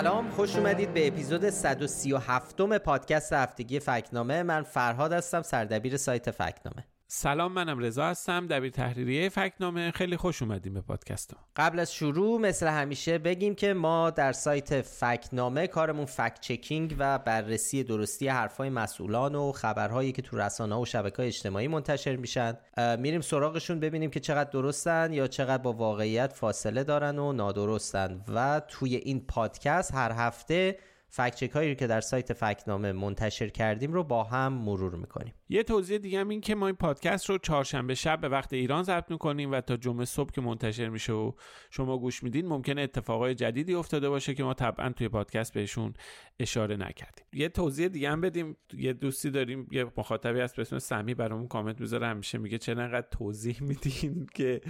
سلام خوش اومدید به اپیزود 137 م پادکست هفتگی فکنامه. من فرهاد هستم سردبیر سایت فکنامه. سلام منم رضا هستم دبیر تحریریه فکنامه. خیلی خوش اومدیم به پادکست قبل از شروع مثل همیشه بگیم که ما در سایت فکنامه کارمون فکت چکینگ و بررسی درستی حرفای مسئولان و خبرهایی که تو رسانه و شبکه اجتماعی منتشر میشن میریم سراغشون ببینیم که چقدر درستن یا چقدر با واقعیت فاصله دارن و نادرستن. و توی این پادکست هر هفته فکچک هایی که در سایت فکنامه منتشر کردیم رو با هم مرور می‌کنیم. یه توضیح دیگه هم این که ما این پادکست رو چهارشنبه شب به وقت ایران ضبط می‌کنیم و تا جمعه صبح که منتشر میشه و شما گوش میدین ممکنه اتفاقای جدیدی افتاده باشه که ما طبعا توی پادکست بهشون اشاره نکردیم. یه توضیح دیگه هم بدیم. یه دوستی داریم یه مخاطبی هست به اسم سمی برامون کامنت می‌ذاره. همیشه میگه چرا انقدر توضیح میدین که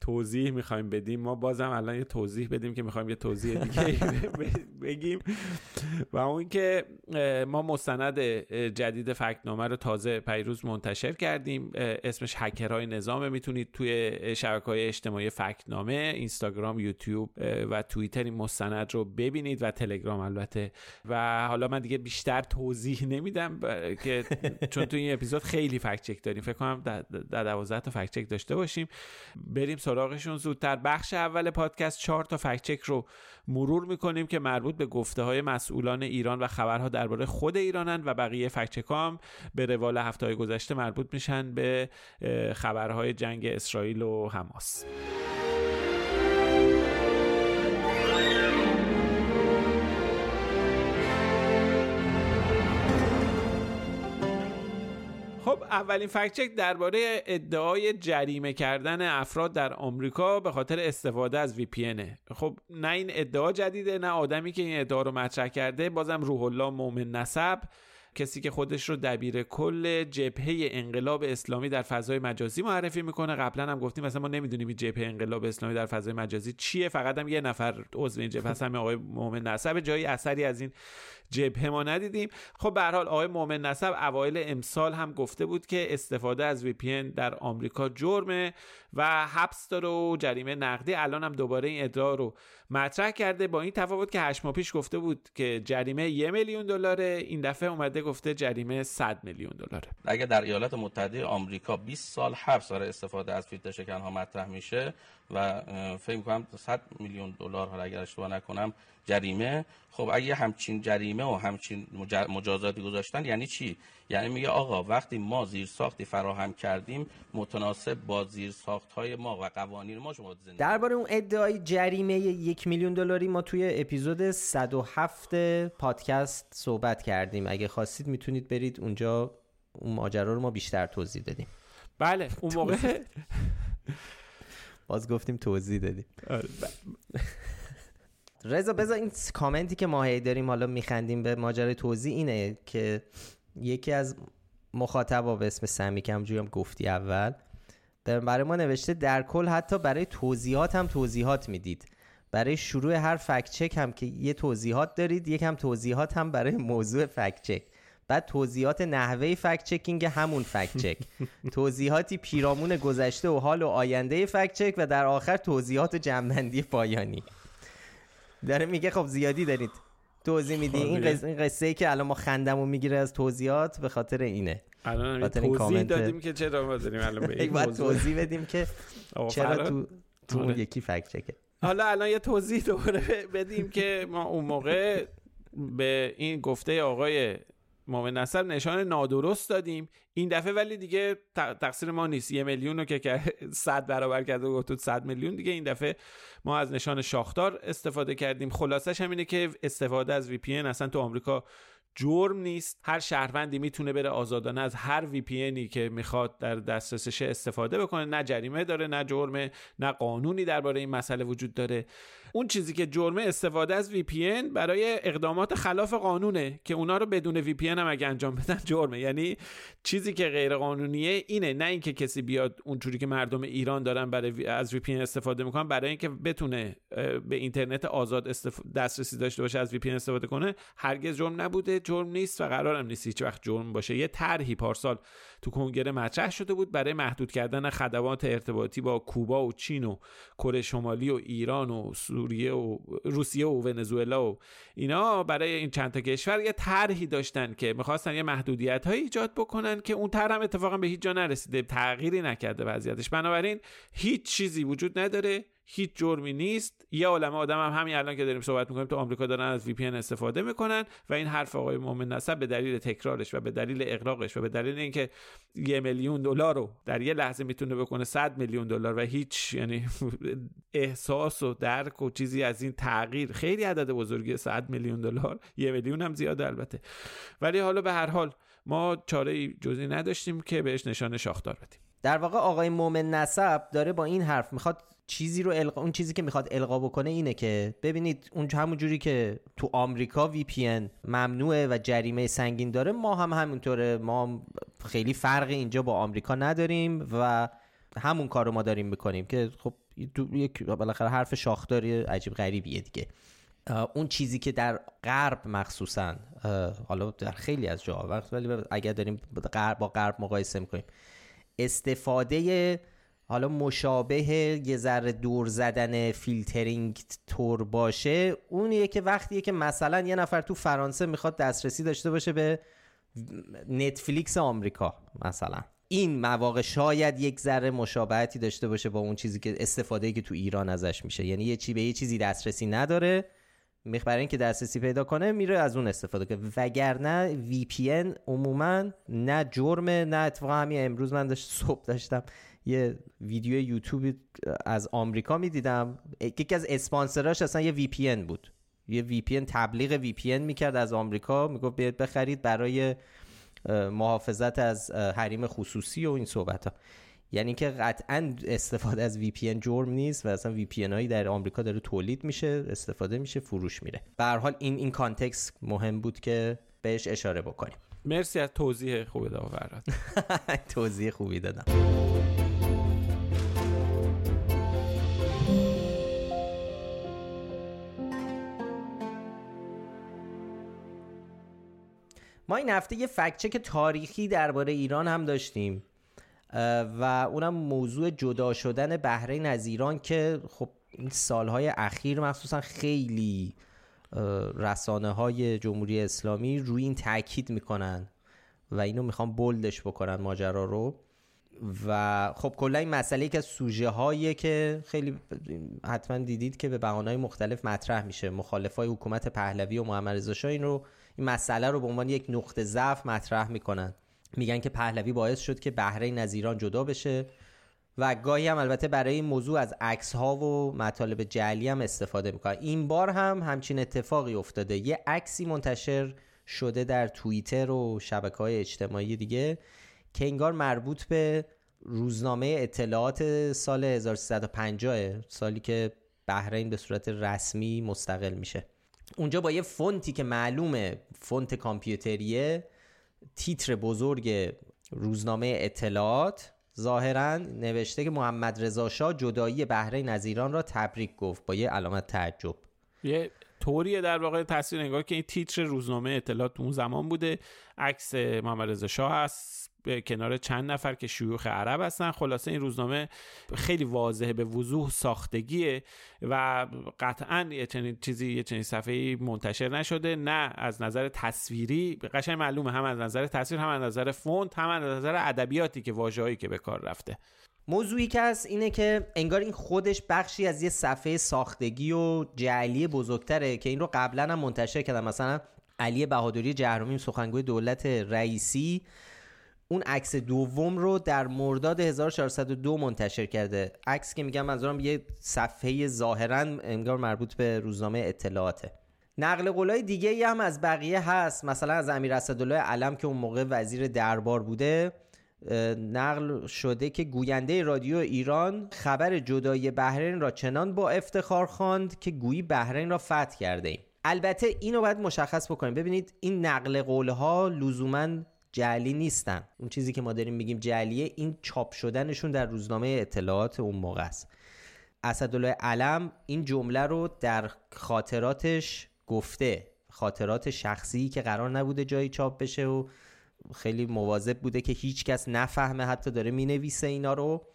توضیح می‌خوایم بدیم. ما بازم الان یه توضیح بدیم که می‌خوایم یه توضیح دیگه بگیم. و اون که ما مستند جدید فکنامه رو تازه پیروز منتشر کردیم. اسمش هکرهای نظامه. می‌تونید توی شبکه های اجتماعی فکنامه اینستاگرام یوتیوب و توییتر این مستند رو ببینید و تلگرام البته. و حالا من دیگه بیشتر توضیح نمیدم که چون تو این اپیزود خیلی فکت چک داریم. فکر کنم در دوازده تا فکت چک داشته باشیم. بریم سراغشون زودتر. بخش اول پادکست چهار تا فکت چک رو مرور می‌کنیم که مربوط به گفته های مسئولان ایران و خبرها درباره خود ایرانن و بقیه فکت هم به روال هفته های گذشته مربوط میشن به خبرهای جنگ اسرائیل و حماس. اولین فکت چک درباره ادعای جریمه کردن افراد در آمریکا به خاطر استفاده از وی پی خب نه این ادعا جدیده نه آدمی که این ادعا رو مطرح کرده. بازم روح الله مومن نسب کسی که خودش رو دبیر کل جبهه انقلاب اسلامی در فضای مجازی معرفی می‌کنه. قبلا هم گفتیم مثلا ما نمی‌دونیم این جبهه انقلاب اسلامی در فضای مجازی چیه. فقط هم یه نفر عضو این جبهه هست همین آقای مومن نسب. جایی اثری از این جبهه ما ندیدیم. خب به حال آقای مومن نسب اوایل امسال هم گفته بود که استفاده از وی پی در آمریکا جرمه و حبس داره و جریمه نقدی الان هم دوباره این ادعا رو مطرح کرده. با این تفاوت که هشت ماه پیش گفته بود که جریمه یه میلیون دلاره این دفعه اومده گفته جریمه 100 میلیون دلاره. اگر در ایالات متحده آمریکا 20 سال حبس برای استفاده از فیلتر شکن ها مطرح میشه و فکر کنم 100 میلیون دلار حالا اگر اشتباه نکنم جریمه. خب اگه همچین جریمه و همچین مجازاتی گذاشتن یعنی چی؟ یعنی میگه آقا وقتی ما زیر ساختی فراهم کردیم متناسب با زیر ساخت های ما و قوانین ما شما زندگی درباره اون ادعای جریمه یک میلیون دلاری ما توی اپیزود 107 پادکست صحبت کردیم. اگه خواستید می‌تونید برید اونجا اون ماجرا رو ما بیشتر توضیح دادیم بله اون موقع باز گفتیم توضیح دادیم. آره، رضا بذار این کامنتی که ما داریم حالا میخندیم به ماجرای توضیح اینه که یکی از مخاطبا به اسم سمی که هم گفتی اول برای ما نوشته در کل حتی برای توضیحات هم توضیحات می‌دید. برای شروع هر فکت چک هم که یه توضیحات دارید یک هم توضیحات هم برای موضوع فکت چک. بعد توضیحات نحوه فکت چکینگ همون فکت چک توضیحاتی پیرامون گذشته و حال و آینده فکت چک و در آخر توضیحات جمعندی پایانی. داره میگه خب زیادی دارید. توضیح میدی؟ این قصه, این قصه ای که الان ما خندمون می‌گیره از توضیحات به خاطر اینه. الان توضیح کامنت... دادیم که چرا ما داریم الان به این توضیح بدیم که چرا تو تو اون آره. یکی فکت چکه حالا الان یه توضیح دوباره بدیم که ما اون موقع به این گفته آقای مومن نصر نشان نادرست دادیم. این دفعه ولی دیگه تقصیر ما نیست. یه میلیون رو که صد برابر کرده و گفت صد میلیون. دیگه این دفعه ما از نشان شاخدار استفاده کردیم. خلاصش همینه که استفاده از وی پی اصلا تو آمریکا جرم نیست. هر شهروندی می‌تونه بره آزادانه از هر وی پی که می‌خواد در دسترسش استفاده بکنه. نه جریمه داره نه جرمه نه قانونی درباره این مسئله وجود داره. اون چیزی که جرمه استفاده از VPN برای اقدامات خلاف قانونه که اونا رو بدون VPN هم اگه انجام بدن جرمه. یعنی چیزی که غیر قانونیه اینه. نه اینکه کسی بیاد اونجوری که مردم ایران دارن برای از VPN استفاده می‌کنن برای اینکه بتونه به اینترنت آزاد دسترسی داشته باشه از VPN استفاده کنه هرگز جرم نبوده. جرم نیست و قرارم نیست هیچ وقت جرم باشه. یه طرحی پارسال تو کنگره مطرح شده بود برای محدود کردن خدمات ارتباطی با کوبا و چین و کره شمالی و ایران و سوریه و روسیه و ونزوئلا و اینا. برای این چند تا کشور یه طرحی داشتن که می‌خواستن یه محدودیت های ایجاد بکنن که اون طرح هم اتفاقا به هیچ جا نرسیده تغییری نکرده وضعیتش. بنابراین هیچ چیزی وجود نداره. هیچ جرمی نیست. یه عالمه آدم هم همین الان که داریم صحبت می‌کنیم تو آمریکا دارن از وی پی استفاده می‌کنن و این حرف آقای مومن نسب به دلیل تکرارش و به دلیل اقراقش و به دلیل اینکه یه میلیون دلار رو در یه لحظه می‌تونه بکنه 100 میلیون دلار و هیچ یعنی احساس و درک و چیزی از این تغییر خیلی عدد بزرگی 100 میلیون دلار یه میلیون هم زیاده البته. ولی حالا به هر حال ما چاره جزی نداشتیم که بهش نشان شاخدار بدیم. در واقع آقای مومن نسب داره با این حرف می‌خواد چیزی رو القا... اون چیزی که می‌خواد القا بکنه اینه که ببینید اون همون جوری که تو آمریکا وی پی ممنوعه و جریمه سنگین داره ما هم همونطوره ما خیلی فرقی اینجا با آمریکا نداریم و همون کار رو ما داریم می‌کنیم که خب یک بالاخره حرف شاخداری عجیب غریبیه دیگه. اون چیزی که در غرب مخصوصا حالا در خیلی از جاها ولی اگر داریم با غرب مقایسه می‌کنیم. استفاده حالا مشابه یه ذره دور زدن فیلترینگ تور باشه اونیه که وقتیه که مثلا یه نفر تو فرانسه می‌خواد دسترسی داشته باشه به نتفلیکس آمریکا مثلا. این مواقع شاید یک ذره مشابهتی داشته باشه با اون چیزی که استفاده که تو ایران ازش میشه. یعنی یه چی به یه چیزی دسترسی نداره. برای اینکه دسترسی پیدا کنه میره از اون استفاده کنه. وگرنه VPN عموما نه جرمه نه اتفاقا همین امروز من داشت صبح داشتم یه ویدیو یوتیوب از آمریکا می‌دیدم. یکی از اسپانسراش اصلا یه VPN بود. یه وی پی تبلیغ وی پی می‌کرد از آمریکا. می‌گفت بیاید بخرید برای محافظت از حریم خصوصی و این صحبت ها یعنی که قطعا استفاده از VPN جرم نیست و اصلا VPN هایی در آمریکا داره تولید میشه استفاده میشه فروش میره. به هر حال این این context مهم بود که بهش اشاره بکنیم. مرسی از توضیح خوبی دادم توضیح خوبی دادم. ما این هفته یه فکچک تاریخی درباره ایران هم داشتیم. و اونم موضوع جدا شدن بحرین از ایران که خب این سالهای اخیر مخصوصا خیلی رسانه های جمهوری اسلامی روی این تاکید می‌کنن و اینو می‌خوام بلدش بکنن ماجرا رو. و خب کلا این مسئله که سوژه هایی که خیلی حتما دیدید که به بهانه‌های مختلف مطرح میشه. مخالف های حکومت پهلوی و محمد رضا این رو این مسئله رو به عنوان یک نقطه ضعف مطرح می‌کنن. میگن که پهلوی باعث شد که بحرین از ایران جدا بشه و گاهی هم البته برای این موضوع از عکس ها و مطالب جعلی هم استفاده می‌کنن. این بار هم همچین اتفاقی افتاده. یه عکسی منتشر شده در توییتر و شبکه های اجتماعی دیگه که انگار مربوط به روزنامه اطلاعات سال 1350 سالی که بحرین به صورت رسمی مستقل میشه. اونجا با یه فونتی که معلومه فونت کامپیوتریه تیتر بزرگ روزنامه اطلاعات ظاهرا نوشته که محمد رضا شاه جدایی بحرین از ایران را تبریک گفت با یه علامت تعجب. یه طوریه در واقع تصویر انگار که این تیتر روزنامه اطلاعات اون زمان بوده. عکس محمد رضا شاه هست. به کنار چند نفر که شیوخ عرب هستن. خلاصه این روزنامه خیلی واضحه به وضوح ساختگیه و قطعا یه چنین چیزی یه چنین صفحه منتشر نشده. نه از نظر تصویری قشنگ معلومه. هم از نظر تصویر هم از نظر فونت هم از نظر ادبیاتی که واژه‌ای که به کار رفته. موضوعی که هست اینه که انگار این خودش بخشی از یه صفحه ساختگی و جعلی بزرگتره که این رو قبلا هم منتشر کردم مثلا علی بهادری جهرومی سخنگوی دولت رئیسی اون عکس دوم رو در مرداد 1402 منتشر کرده. عکس که میگم منظورم یه صفحه ظاهرا انگار مربوط به روزنامه اطلاعاته. نقل قولای دیگه ای هم از بقیه هست. مثلا از امیر اسدالله علم که اون موقع وزیر دربار بوده نقل شده که گوینده رادیو ایران خبر جدایی بحرین را چنان با افتخار خواند که گویی بحرین را فتح کرده ایم البته اینو باید مشخص بکنیم. ببینید این نقل قولها لزوما جعلی نیستن. اون چیزی که ما داریم میگیم جعلیه این چاپ شدنشون در روزنامه اطلاعات اون موقع است. اسدالله علم این جمله رو در خاطراتش گفته. خاطرات شخصی که قرار نبوده جایی چاپ بشه و خیلی مواظب بوده که هیچ کس نفهمه حتی داره می‌نویسه اینا رو.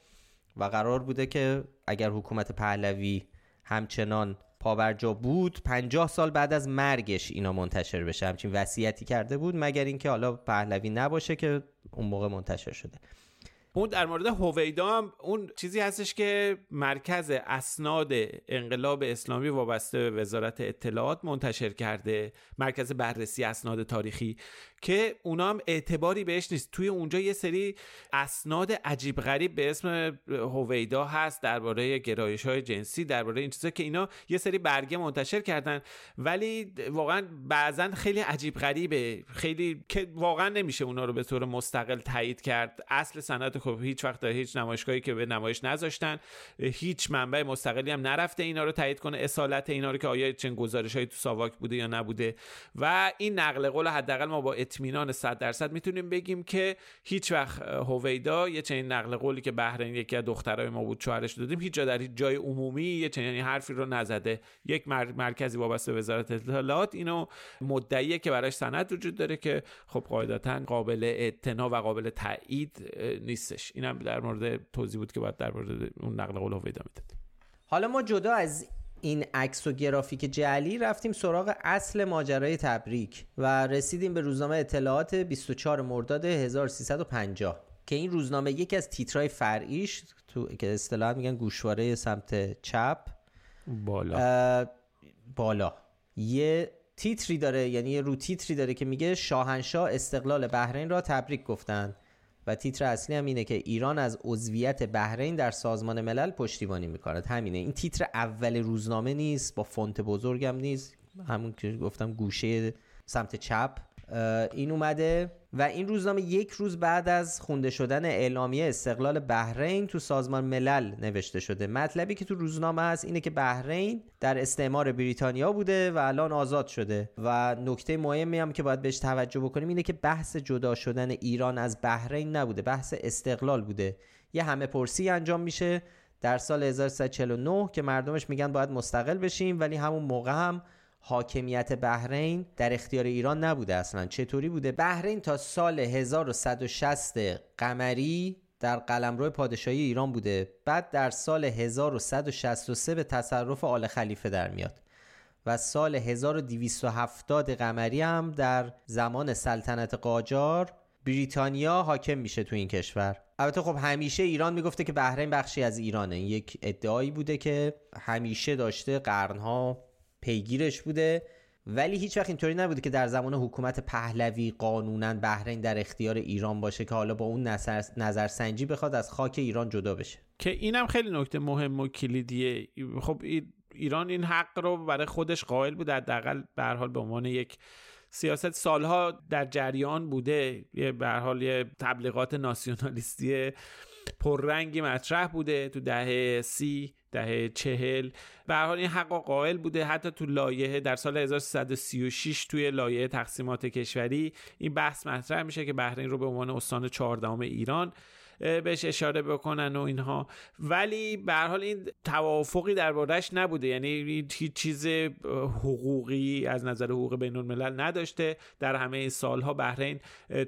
و قرار بوده که اگر حکومت پهلوی همچنان پابرجا بود پنجاه سال بعد از مرگش اینا منتشر بشه. همچین وصیتی کرده بود مگر اینکه حالا پهلوی نباشه که اون موقع منتشر شده. اون در مورد هویدا هم اون چیزی هستش که مرکز اسناد انقلاب اسلامی وابسته به وزارت اطلاعات منتشر کرده مرکز بررسی اسناد تاریخی. که اونا هم اعتباری بهش نیست. توی اونجا یه سری اسناد عجیب غریب به اسم هویدا هست درباره گرایش های جنسی درباره این چیزا که اینا یه سری برگه منتشر کردن. ولی واقعا بعضا خیلی عجیب غریبه. خیلی که واقعا نمیشه اونا رو به طور مستقل تایید کرد. اصل سند خب هیچ وقت در هیچ نمایشگاهی که به نمایش نذاشتن هیچ منبع مستقلی هم نرفته اینا رو تایید کنه. اصالت اینا رو که آیا چنین گزارش تو ساواک بوده یا نبوده. و این نقل قول حداقل ما با اطمینان 100 درصد. می‌تونیم بگیم که هیچ وقت هویدا یه چنین نقل قولی که بحرین یکی از دخترای ما بود شوهرش دادیم هیچ جا در هیچ جای عمومی یه چنین حرفی رو نزده. یک مرکزی وابسته وزارت اطلاعات. اینو مدعیه که براش سند وجود داره که خب قاعدتا قابل اعتنا و قابل تایید نیستش. اینم در مورد توضیح بود که باید در مورد اون نقل قول هویدا می‌داد حالا ما جدا از این عکس و گرافیک جعلی رفتیم سراغ اصل ماجرای تبریک و رسیدیم به روزنامه اطلاعات 24 مرداد 1350 که این روزنامه یکی از تیترای فرعیش تو که اصطلاحا میگن گوشواره سمت چپ. بالا. بالا. یه تیتری داره یعنی یه رو تیتری داره که میگه شاهنشاه استقلال بحرین را تبریک گفتند. و تیتر اصلی هم اینه که ایران از عضویت بحرین در سازمان ملل پشتیبانی می‌کند. همینه. این تیتر اول روزنامه نیست با فونت بزرگم نیست. همون که گفتم گوشه سمت چپ. این اومده و این روزنامه یک روز بعد از خونده شدن اعلامیه استقلال بحرین تو سازمان ملل نوشته شده. مطلبی که تو روزنامه هست اینه که بحرین در استعمار بریتانیا بوده و الان آزاد شده. و نکته مهمی هم که باید بهش توجه بکنیم اینه که بحث جدا شدن ایران از بحرین نبوده بحث استقلال بوده. یه همه پرسی انجام میشه در سال 1349 که مردمش میگن باید مستقل بشیم ولی همون موقع هم حاکمیت بحرین در اختیار ایران نبوده اصلا. چطوری بوده؟ بحرین تا سال 1160 قمری در قلمرو پادشاهی ایران بوده. بعد در سال 1163 به تصرف آل خلیفه در میاد. و سال 1270 قمری هم در زمان سلطنت قاجار بریتانیا حاکم میشه تو این کشور. البته خب همیشه ایران می‌گفته که بحرین بخشی از ایرانه. یک ادعایی بوده که همیشه داشته قرنها پیگیرش بوده. ولی هیچ وقت اینطوری نبوده که در زمان حکومت پهلوی قانونا بحرین در اختیار ایران باشه که حالا با اون نظر نظرسنجی بخواد از خاک ایران جدا بشه. که اینم خیلی نکته مهم و کلیدیه. خب ایران این حق رو برای خودش قائل بود. حداقل به حال به عنوان یک سیاست. سالها در جریان بوده. به حال یه تبلیغات ناسیونالیستی پررنگی مطرح بوده تو دهه سی دهه چهل. به حال این حق قائل بوده حتی تو لایحه در سال 1336 توی لایحه تقسیمات کشوری این بحث مطرح میشه که بحرین رو به عنوان استان چهاردهم ایران بهش اشاره بکنن و اینها. ولی به حال این توافقی دربارهش نبوده. یعنی هیچ چیز حقوقی از نظر حقوق بین الملل نداشته. در همه این سالها بحرین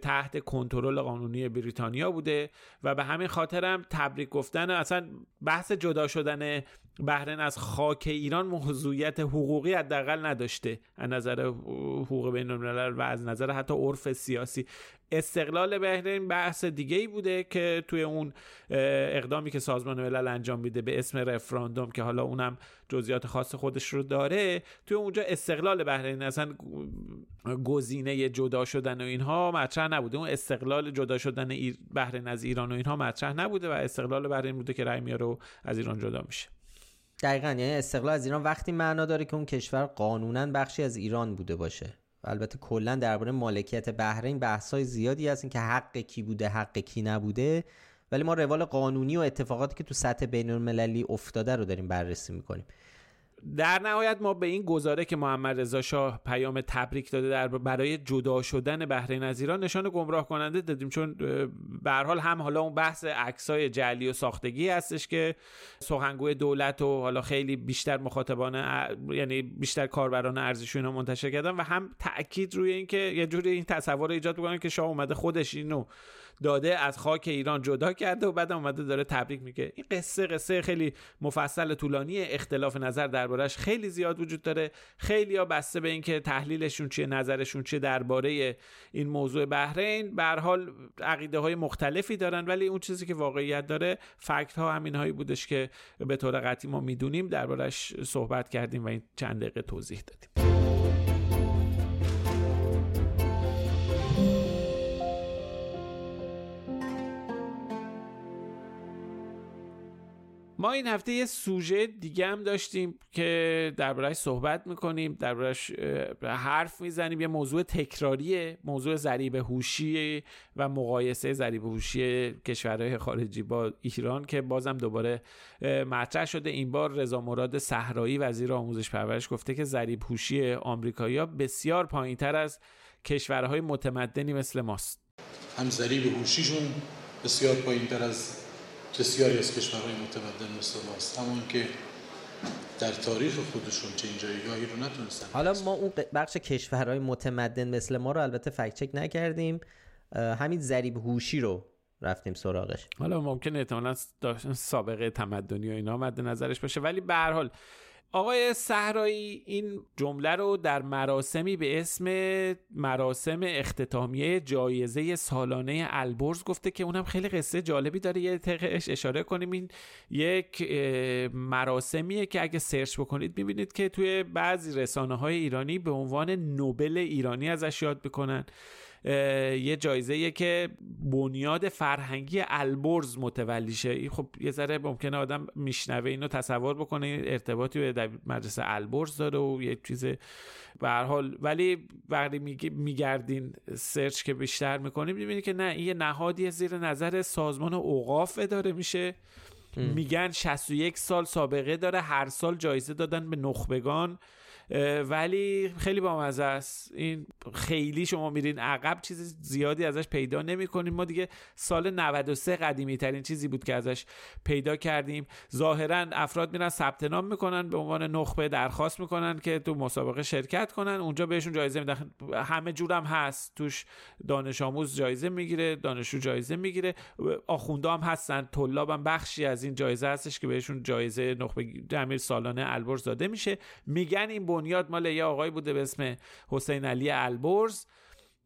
تحت کنترل قانونی بریتانیا بوده و به همین خاطر هم تبریک گفتن اصلا بحث جدا شدن بحرین از خاک ایران موضوعیت حقوقی حداقل نداشته از نظر حقوق بین الملل و از نظر حتی عرف سیاسی. استقلال بحرین بحث دیگه ای بوده که توی اون اقدامی که سازمان ملل انجام میده به اسم رفراندوم که حالا اونم جزئیات خاص خودش رو داره توی اونجا استقلال بحرین اصلا گزینه جدا شدن و اینها مطرح نبوده. اون استقلال جدا شدن بحرین از ایران و اینها مطرح نبوده و استقلال بحرین بوده که رای میاره و از ایران جدا میشه. دقیقا یعنی استقلال از ایران وقتی معنا داره که اون کشور قانونا بخشی از ایران بوده باشه. البته کلا درباره مالکیت بحرین بحث‌های زیادی هست که حق کی بوده حق کی نبوده. ولی ما روال قانونی و اتفاقاتی که تو سطح بین المللی افتاده رو داریم بررسی می‌کنیم. در نهایت ما به این گزاره که محمد رضا شاه پیام تبریک داده در برای جدا شدن بحرین از ایران نشان گمراه کننده دادیم. چون به حال هم حالا اون بحث عکسای جعلی و ساختگی هستش که سخنگوی دولت و حالا خیلی بیشتر مخاطبان یعنی بیشتر کاربران ارزشی اینا منتشر کردن و هم تاکید روی اینکه یه جوری این تصور ایجاد بکنن که شاه اومده خودش اینو داده از خاک ایران جدا کرده و بعد اومده داره تبریک میگه. این قصه قصه خیلی مفصل طولانی اختلاف نظر دربارش خیلی زیاد وجود داره. خیلی ها بسته به اینکه تحلیلشون چیه نظرشون چیه درباره این موضوع بحرین. به حال عقیده های مختلفی دارن ولی اون چیزی که واقعیت داره فکت ها همین هایی بودش که به طور قطعی ما می‌دونیم. دربارش صحبت کردیم و این چند دقیقه توضیح دادیم. ما این هفته یه سوژه دیگه هم داشتیم که دربارهش صحبت می‌کنیم دربارهش حرف می‌زنیم. یه موضوع تکراریه موضوع ضریب هوشی و مقایسه ضریب هوشی کشورهای خارجی با ایران که بازم دوباره مطرح شده. این بار رضا مراد صحرایی وزیر آموزش پرورش گفته که ضریب هوشی آمریکایی‌ها بسیار پایینتر از کشورهای متمدنی مثل ماست. هم ضریب هوشیشون بسیار پایینتر از بسیاری از کشورهای متمدن مثل ماست. همون که در تاریخ خودشون چه جایگاهی رو نتونستن. حالا ما اون بخش کشورهای متمدن مثل ما رو البته فکت چک نکردیم. همین ضریب هوشی رو رفتیم سراغش. حالا ممکن احتمالا سابقه تمدنی و اینا مد نظرش باشه. ولی به هر حال آقای صحرایی این جمله رو در مراسمی به اسم مراسم اختتامیه جایزه سالانه البرز گفته که اونم خیلی قصه جالبی داره. یه دقیقه اشاره کنیم. این یک مراسمیه که اگه سرچ بکنید می‌بینید که توی بعضی رسانه های ایرانی به عنوان نوبل ایرانی ازش یاد بکنن یه جایزه که بنیاد فرهنگی البرز متولی شه. خب یه ذره ممکنه آدم میشنوه اینو تصور بکنه ارتباطی به مدرسه البرز داره و یه چیز به حال. ولی وقتی میگردین سرچ که بیشتر می‌کنیم می‌بینید که نه این یه نهادی زیر نظر سازمان اوقاف اداره میشه. میگن 61 سال سابقه داره هر سال جایزه دادن به نخبگان. ولی خیلی بامزه است. این خیلی شما میرین عقب چیز زیادی ازش پیدا نمی‌کنیم ما دیگه سال 93 قدیمی ترین چیزی بود که ازش پیدا کردیم. ظاهرا افراد میرن ثبت نام می‌کنن به عنوان نخبه درخواست می‌کنن که تو مسابقه شرکت کنن. اونجا بهشون جایزه میدن. همه جورم هست. توش دانش آموز جایزه می‌گیره دانشجو جایزه می‌گیره. آخونده هم هستن. طلاب هم بخشی از این جایزه هستش که بهشون جایزه نخبه تعمیر سالانه البرز داده میشه. میگن این بنیاد مال یه آقای بوده به اسم حسین علی البرز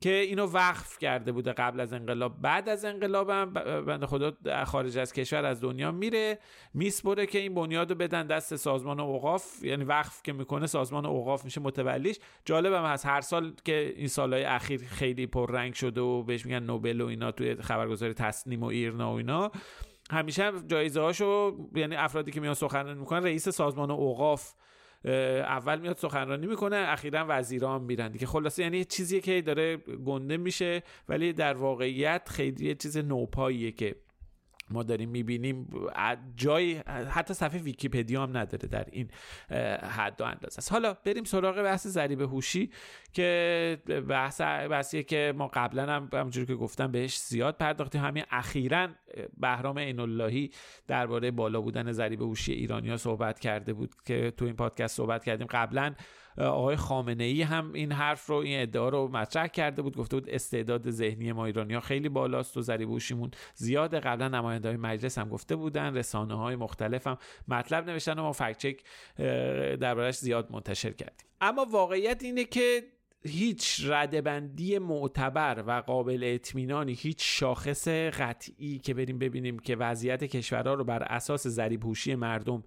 که اینو وقف کرده بوده قبل از انقلاب. بعد از انقلاب هم بنده خدا خارج از کشور از دنیا میره میسپره که این بنیاد رو بدن دست سازمان اوقاف. یعنی وقف که می‌کنه سازمان اوقاف میشه متولیش. جالبم هست هر سال که این سالهای اخیر خیلی پررنگ شده و بهش میگن نوبل و اینا توی خبرگزاری تصنیم و ایرنا و اینا همیشه جایزه هاشو یعنی افرادی که میان سخنرانی می‌کنن رئیس سازمان اوقاف اول میاد سخنرانی می‌کنه اخیرا وزیران میرن دیگه. خلاصه یعنی چیزیه که داره گنده میشه ولی در واقعیت خیلی چیز نوپاییه که ما داریم می‌بینیم جای حتی صفحه ویکیپدیا هم نداره در این حد و اندازه است. حالا بریم سراغ بحث ضریب هوشی که بحث بحثیه که ما قبلا هم همونجوری که گفتم بهش زیاد پرداختیم. همین اخیرا بهرام عین اللهی درباره بالا بودن ضریب هوشی ایرانیا صحبت کرده بود که تو این پادکست صحبت کردیم. قبلا آقای خامنه ای هم این حرف رو این ادعا رو مطرح کرده بود. گفته بود استعداد ذهنی ما ایرانی ها خیلی بالاست و ضریب هوشیمون زیاده. قبلا نماینده های مجلس هم گفته بودن. رسانه های مختلف هم مطلب نوشتن و ما فکت چک دربارش زیاد منتشر کردیم. اما واقعیت اینه که هیچ ردبندی معتبر و قابل اطمینانی هیچ شاخص قطعی که بریم ببینیم که وضعیت کشورها رو بر اساس ذریب هوشی مردم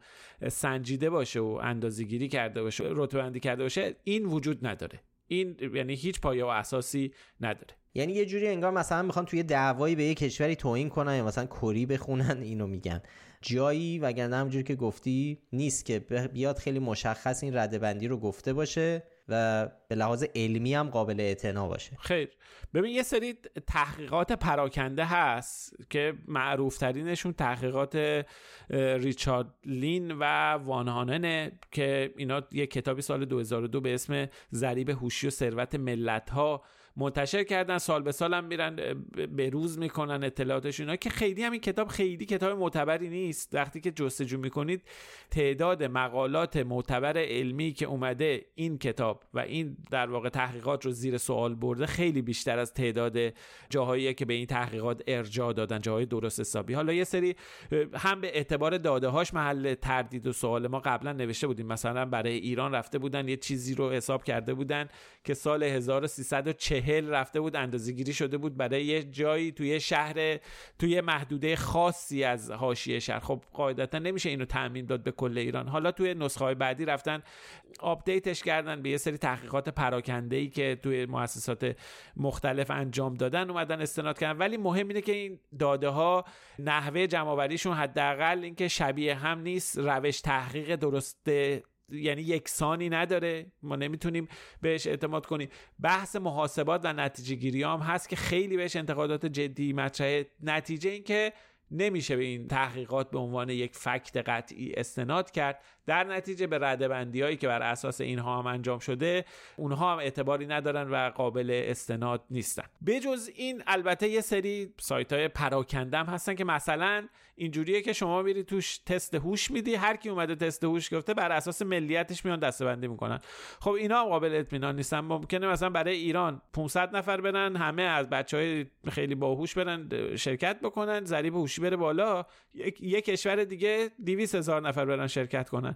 سنجیده باشه و اندازه‌گیری کرده باشه رتبه کرده باشه این وجود نداره. این یعنی هیچ پایه و اساسی نداره. یعنی یه جوری انگار مثلا می‌خوان توی دعوایی به یه کشوری توهین کنن یا مثلا کری بخونن اینو میگن. جایی وگرنه همونجوری که گفتی نیست که بیاد خیلی مشخص این ردبندی رو گفته باشه. و به لحاظ علمی هم قابل اعتنا باشه. خیر. ببین یه سری تحقیقات پراکنده هست که معروف ترینشون تحقیقات ریچارد لین و وانهاننه که اینا یه کتابی سال 2002 به اسم ضریب هوشی و ثروت ملت ها منتشر کردن سال به سال هم میرن به روز می‌کنن اطلاعاتش اینا که خیلی هم این کتاب خیلی کتاب معتبری نیست. وقتی که جستجو می‌کنید تعداد مقالات معتبر علمی که اومده این کتاب و این در واقع تحقیقات رو زیر سوال برده خیلی بیشتر از تعداد جاهایی که به این تحقیقات ارجاع دادن جاهای درست حسابی. حالا یه سری هم به اعتبار داده هاش محل تردید و سوال ما قبلا نوشته بودیم. مثلا برای ایران رفته بودن یه چیزی رو حساب کرده بودن که سال 1340 هل رفته بود اندازه‌گیری شده بود برای یه جایی توی شهر توی محدوده خاصی از حاشیه شهر. خب قاعدتا نمیشه اینو تعمین داد به کل ایران. حالا توی نسخه بعدی رفتن آپدیتش کردن به یه سری تحقیقات پراکنده ای که توی مؤسسات مختلف انجام دادن اومدن استناد کردن. ولی مهم اینه که این داده ها نحوه جمع حداقل اینکه شبیه هم نیست روش تحقیق درست یعنی یکسانی نداره. ما نمی‌تونیم بهش اعتماد کنیم. بحث محاسبات و نتیجه گیری هم هست که خیلی بهش انتقادات جدی مطرح نتیجه این که نمیشه به این تحقیقات به عنوان یک فکت قطعی استناد کرد. در نتیجه به ردبندی هایی که بر اساس اینها هم انجام شده اونها هم اعتباری ندارن و قابل استناد نیستن. بجز این البته یه سری سایت های پراکندم هستن که مثلا اینجوریه که شما میری توش تست هوش میدی هر کی اومده تست هوش گفته بر اساس ملیتش میان دستبندی می‌کنن. خب اینا هم قابل اطمینان نیستن. ممکنه مثلا برای ایران 500 نفر برن همه از بچه های خیلی باهوش برن شرکت بکنن ضریب هوشی بره بالا. یک کشور دیگه 200 هزار نفر برن شرکت کنن.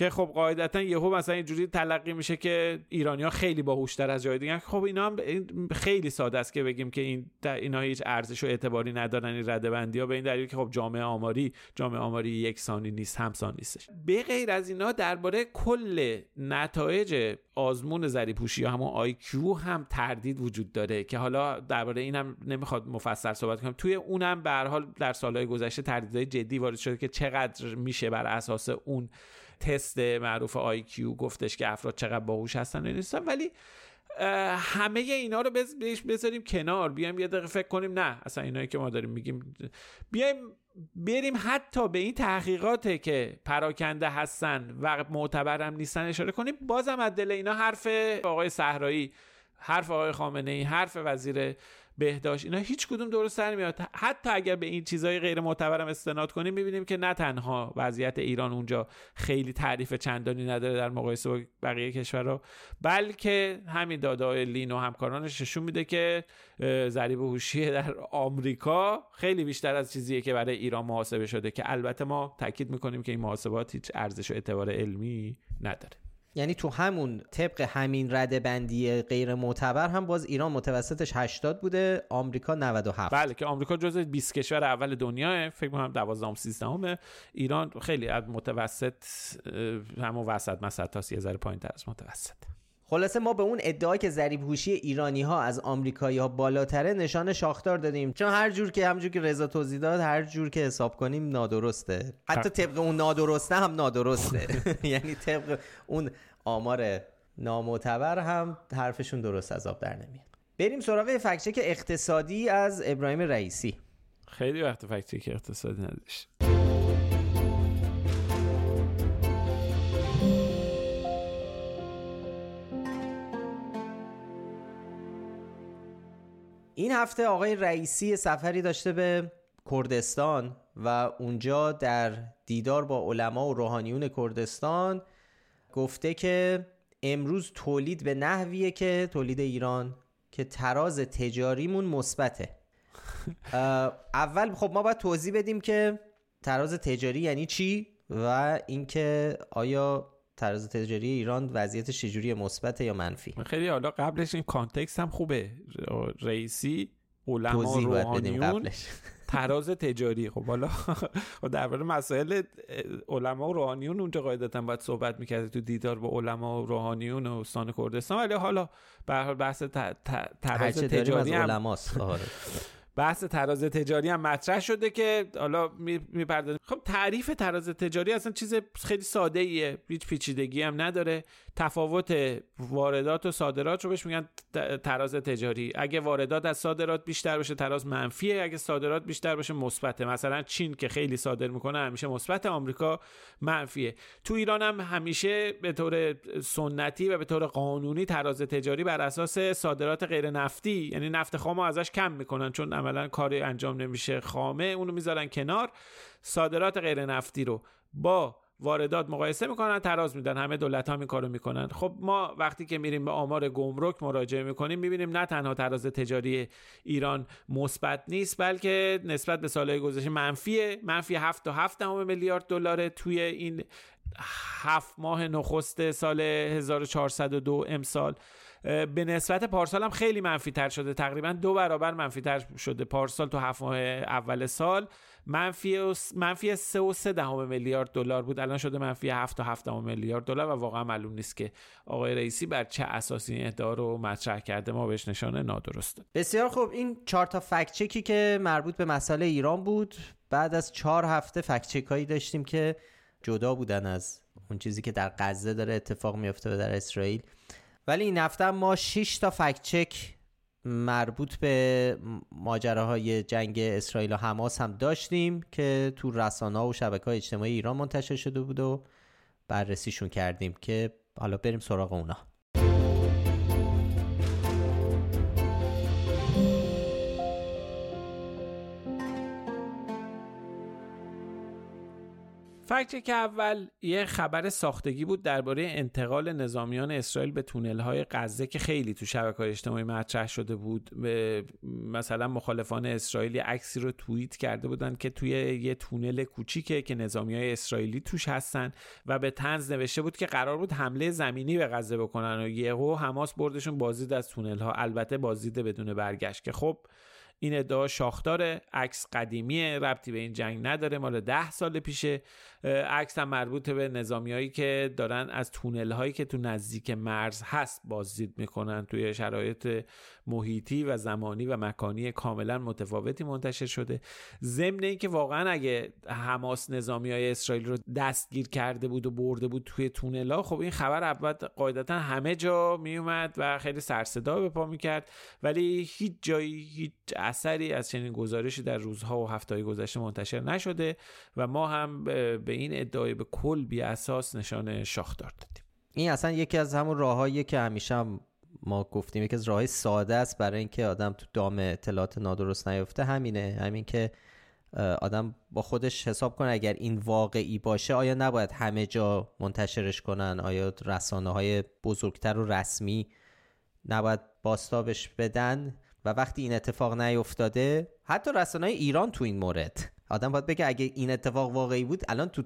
که خب قاعدتا یهو مثلا اینجوری تلقی میشه که ایرانیا خیلی باهوشتر از جای دیگه. خب اینا هم خیلی ساده است که بگیم که این اینا هیچ ارزش و اعتباری ندارن این ردبندی ها به این دلیل که خب جامعه آماری جامعه آماری یکسانی نیست همسان نیستش. به غیر از اینا درباره کل نتایج آزمون زری پوشی یا همون آی هم تردید وجود داره که حالا درباره اینم نمی‌خواد مفصل صحبت کنم. توی اونم به حال در سالهای گذشته تردیدهای جدی وارد شده که چقدر میشه بر اساس اون تست معروف آی کیو گفتش که افراد چقدر باهوش هستن و نیستن ولی همه اینا رو بذاریم کنار بیایم یه دقیقه فکر کنیم نه اصلا اینایی که ما داریم میگیم بیایم بریم حتی به این تحقیقاته که پراکنده هستن و معتبرم نیستن اشاره کنیم بازم از دل اینا حرف آقای صحرایی حرف آقای خامنه ای حرف وزیر بهداشت. اینا هیچ کدوم درست سر میاد. حتی اگر به این چیزهای غیر معتبرم استناد کنیم می‌بینیم که نه تنها وضعیت ایران اونجا خیلی تعریف چندانی نداره در مقایسه با بقیه کشورها بلکه همین دادای لین و همکارانش نشون میده که ضریب هوشی در آمریکا خیلی بیشتر از چیزیه که برای ایران محاسبه شده که البته ما تاکید می‌کنیم که این محاسبات هیچ ارزش و اعتبار علمی نداره. یعنی تو همون طبق همین رده بندی غیر معتبر هم باز ایران متوسطش 80 بوده آمریکا 97 بله که آمریکا جزو 20 کشور اول دنیاه فکر کنم 12 13 ایران خیلی از متوسط همون وسط یه ذره پایین تر از متوسط. خلاصه ما به اون ادعایی که ضریب هوشی ایرانی ها از آمریکایی ها بالاتره نشان شاختار دادیم. چون هر جور که همجور که رضا توضیح داد هر جور که حساب کنیم نادرسته. حتی طبق اون نادرسته هم نادرسته. یعنی طبق اون آمار نامعتبر هم حرفشون درست از آب در نمیاد. بریم سراغ فکچک اقتصادی از ابراهیم رئیسی. خیلی وقت فکچک اقتصادی نداشت. این هفته آقای رئیسی سفری داشته به کردستان و اونجا در دیدار با علما و روحانیون کردستان گفته که امروز تولید به نحویه که تولید ایران که تراز تجاریمون مثبته. اول خب ما باید توضیح بدیم که تراز تجاری یعنی چی و اینکه آیا تراز تجاری ایران وضعیتش چجوری مثبت یا منفی؟ خیلی حالا قبلش این کانتکست هم خوبه. رئیسی علما روحانیون تراز تجاری. خب حالا خب درباره مسائل علما و روحانیون اونجا قاعدتا باید صحبت می‌کرده تو دیدار با علما و روحانیون و استان کردستان. ولی حالا به حال بحث تراز تجاری هم آره. بحث تراز تجاری هم مطرح شده که حالا می‌پردازیم. خب تعریف تراز تجاری اصلا چیز خیلی ساده ایه هیچ پیچیدگی هم نداره. تفاوت واردات و صادرات رو بهش میگن تراز تجاری. اگه واردات از صادرات بیشتر باشه تراز منفیه. اگه صادرات بیشتر باشه مثبته. مثلا چین که خیلی صادر می‌کنه همیشه مثبت. آمریکا منفیه. تو ایران هم همیشه به طور سنتی و به طور قانونی تراز تجاری بر اساس صادرات غیر نفتی یعنی نفت خام ازش کم می‌کنن چون عملا کاری انجام نمیشه. خامه اونو می‌ذارن کنار. صادرات غیر نفتی رو با واردات مقایسه می‌کنن تراز میدن. همه دولت ها این کارو می‌کنن. خب ما وقتی که میریم به آمار گمرک مراجعه می‌کنیم می‌بینیم نه تنها تراز تجاری ایران مثبت نیست بلکه نسبت به سالهای گذشته منفیه منفی 7 تا 7 میلیارد دلار توی این هفت ماه نخست سال 1402 امسال. به نسبت پارسال هم خیلی منفی تر شده. تقریبا دو برابر منفی تر شده پارسال تو هفت ماه اول سال. منفی منفی 3 و 3 دهم میلیارد دلار بود. الان شده منفی 7 و 7 میلیارد دلار و واقعا معلوم نیست که آقای رئیسی بر چه اساسی این ادعا رو مطرح کرده. ما بهش نشان نادرست بسیار خوب. این چهار تا فکت چکی که مربوط به مسئله ایران بود. بعد از چهار هفته فکت چک هایی داشتیم که جدا بودن از اون چیزی که در غزه داره اتفاق میفته و در اسرائیل. ولی این هفته ما 6 تا فکت چک مربوط به ماجراهای جنگ اسرائیل و حماس هم داشتیم که تو رسانه و شبکه های اجتماعی ایران منتشر شده بود و بررسیشون کردیم که حالا بریم سراغ اونا. فکر که اول یه خبر ساختگی بود درباره انتقال نظامیان اسرائیل به تونل های غزه که خیلی تو شبکه اجتماعی مطرح شده بود مثلا مخالفان اسرائیلی عکسی رو توییت کرده بودن که توی یه تونل کوچیکه که نظامی های اسرائیلی توش هستن و به تنز نوشته بود که قرار بود حمله زمینی به غزه بکنن و یهو حماس بردشون بازدید از تونل ها البته بازدید بدون برگشت که خب این ادعا شاخدار عکس قدیمیه ربطی به این جنگ نداره مال ده سال پیشه. عکس هم مربوط به نظامیایی که دارن از تونل هایی که تو نزدیک مرز هست بازدید می‌کنن. توی شرایط محیطی و زمانی و مکانی کاملا متفاوتی منتشر شده. ضمن اینکه واقعا اگه حماس نظامی های اسرائیل رو دستگیر کرده بود و برده بود توی تونل ها خب این خبر اول قاعدتا همه جا میومد و خیلی سرصدا به پا می‌کرد. ولی هیچ جایی هیچ اثری از چنین گزارشی در روزها و هفته‌های گذشته منتشر نشده و ما هم به این ادعای به کل بی اساس نشان شاخدار دادیم. این اصلا یکی از همون راههایی که همیشه هم ما گفتیم. یکی از راه ساده است برای اینکه آدم تو دام اطلاعات نادرست نیفته. همینه. همین که آدم با خودش حساب کنه اگر این واقعی باشه آیا نباید همه جا منتشرش کنن؟ آیا رسانه های بزرگتر و رسمی نباید باستابش بدن؟ و وقتی این اتفاق نیفتاده حتی رسانه ایران تو این مورد. آدم باید بگه اگه این اتفاق واقعی بود الان تو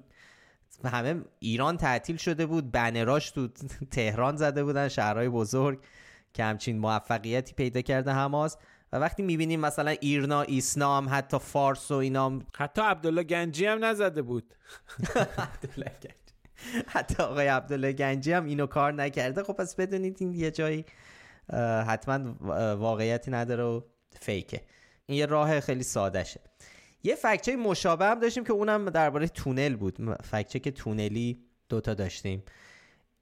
همه ایران تعطیل شده بود بنراش تو تهران زده بودن شهرهای بزرگ که همچین موفقیتی پیدا کرده حماس. و وقتی می‌بینیم مثلا ایرنا ایسنا هم حتی فارس و اینا حتی عبدالله گنجی هم نزده بود. حتی آقای عبدالله گنجی هم اینو کار نکرده. خب پس بدونید این یه جایی حتما واقعیتی نداره و فیکه. این یه راه خیلی ساده شه یه فکچه مشابه هم داشتیم که اونم درباره تونل بود. فکچه که تونلی دوتا داشتیم.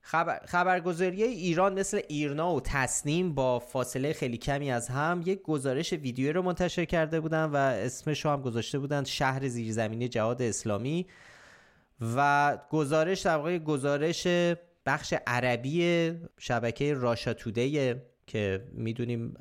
خبر... خبرگزاری ایران مثل ایرنا و تصنیم با فاصله خیلی کمی از هم یک گزارش ویدیو رو منتشر کرده بودن و اسمش رو هم گذاشته بودن شهر زیرزمینی جهاد اسلامی. و گزارش در واقع گزارش بخش عربی شبکه راشا توده که می‌دونیم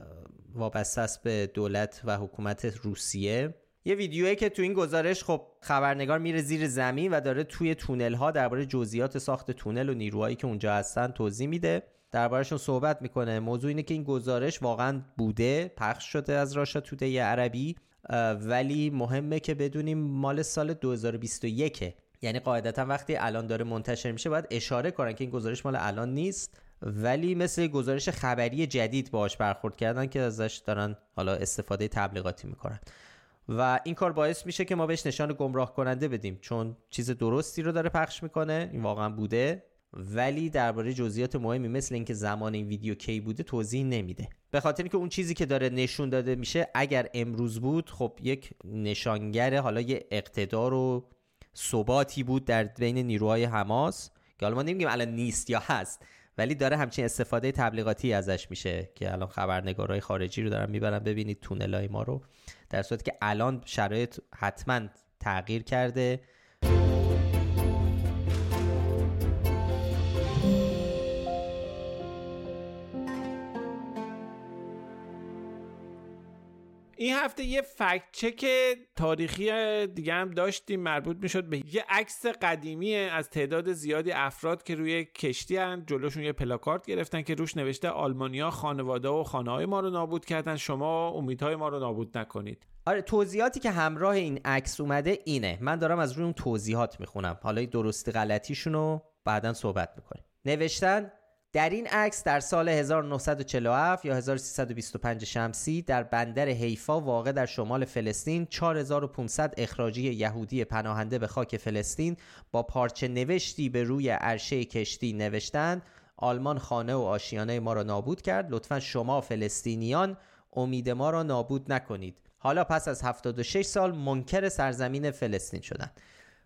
وابسته است به دولت و حکومت روسیه. یه ویدیویی که تو این گزارش خب خبرنگار میره زیر زمین و داره توی تونل ها درباره جزئیات ساخت تونل و نیروهایی که اونجا هستن توضیح میده. دربارهشون صحبت می‌کنه. موضوع اینه که این گزارش واقعا بوده پخش شده از راشا توده عربی ولی مهمه که بدونیم مال سال 2021 یعنی قاعدتا وقتی الان داره منتشر میشه باید اشاره کنن که این گزارش مال الان نیست. ولی مثل گزارش خبری جدید باش برخورد کردن که ازش دارن حالا استفاده تبلیغاتی می‌کنن. و این کار باعث میشه که ما بهش نشان گمراه کننده بدیم چون چیز درستی رو داره پخش می‌کنه این واقعا بوده. ولی درباره جزئیات مهمی مثل اینکه زمان این ویدیو کی بوده توضیح نمیده. به خاطر اینکه اون چیزی که داره نشون داده میشه اگر امروز بود خب یک نشانگر حالا یه اقتدار و ثباتی بود در بین نیروهای حماس که حالا ما نمیگیم الان نیست یا هست. ولی داره همچین استفاده تبلیغاتی ازش میشه که الان خبرنگارهای خارجی رو دارن می‌برن ببینید تونلای ما رو در صورتی که الان شرایط حتما تغییر کرده. این هفته یه فکت چک تاریخی دیگه هم داشتیم مربوط می‌شد به یه عکس قدیمی از تعداد زیادی افراد که روی کشتی هن. جلوشون یه پلاکارد گرفتن که روش نوشته آلمانیا خانواده و خانه های ما رو نابود کردن. شما امیدهای ما رو نابود نکنید. آره توضیحاتی که همراه این عکس اومده اینه. من دارم از روی اون توضیحات می‌خونم. حالا درستی غلطیشون رو بعدا صحبت می‌کنیم. نوشتن در این عکس در سال 1947 یا 1325 شمسی در بندر حیفا واقع در شمال فلسطین 4500 اخراجی یهودی پناهنده به خاک فلسطین با پارچه نوشتی به روی عرشه کشتی نوشتند. آلمان خانه و آشیانه ما را نابود کرد. لطفا شما فلسطینیان امید ما را نابود نکنید. حالا پس از 76 سال منکر سرزمین فلسطین شدند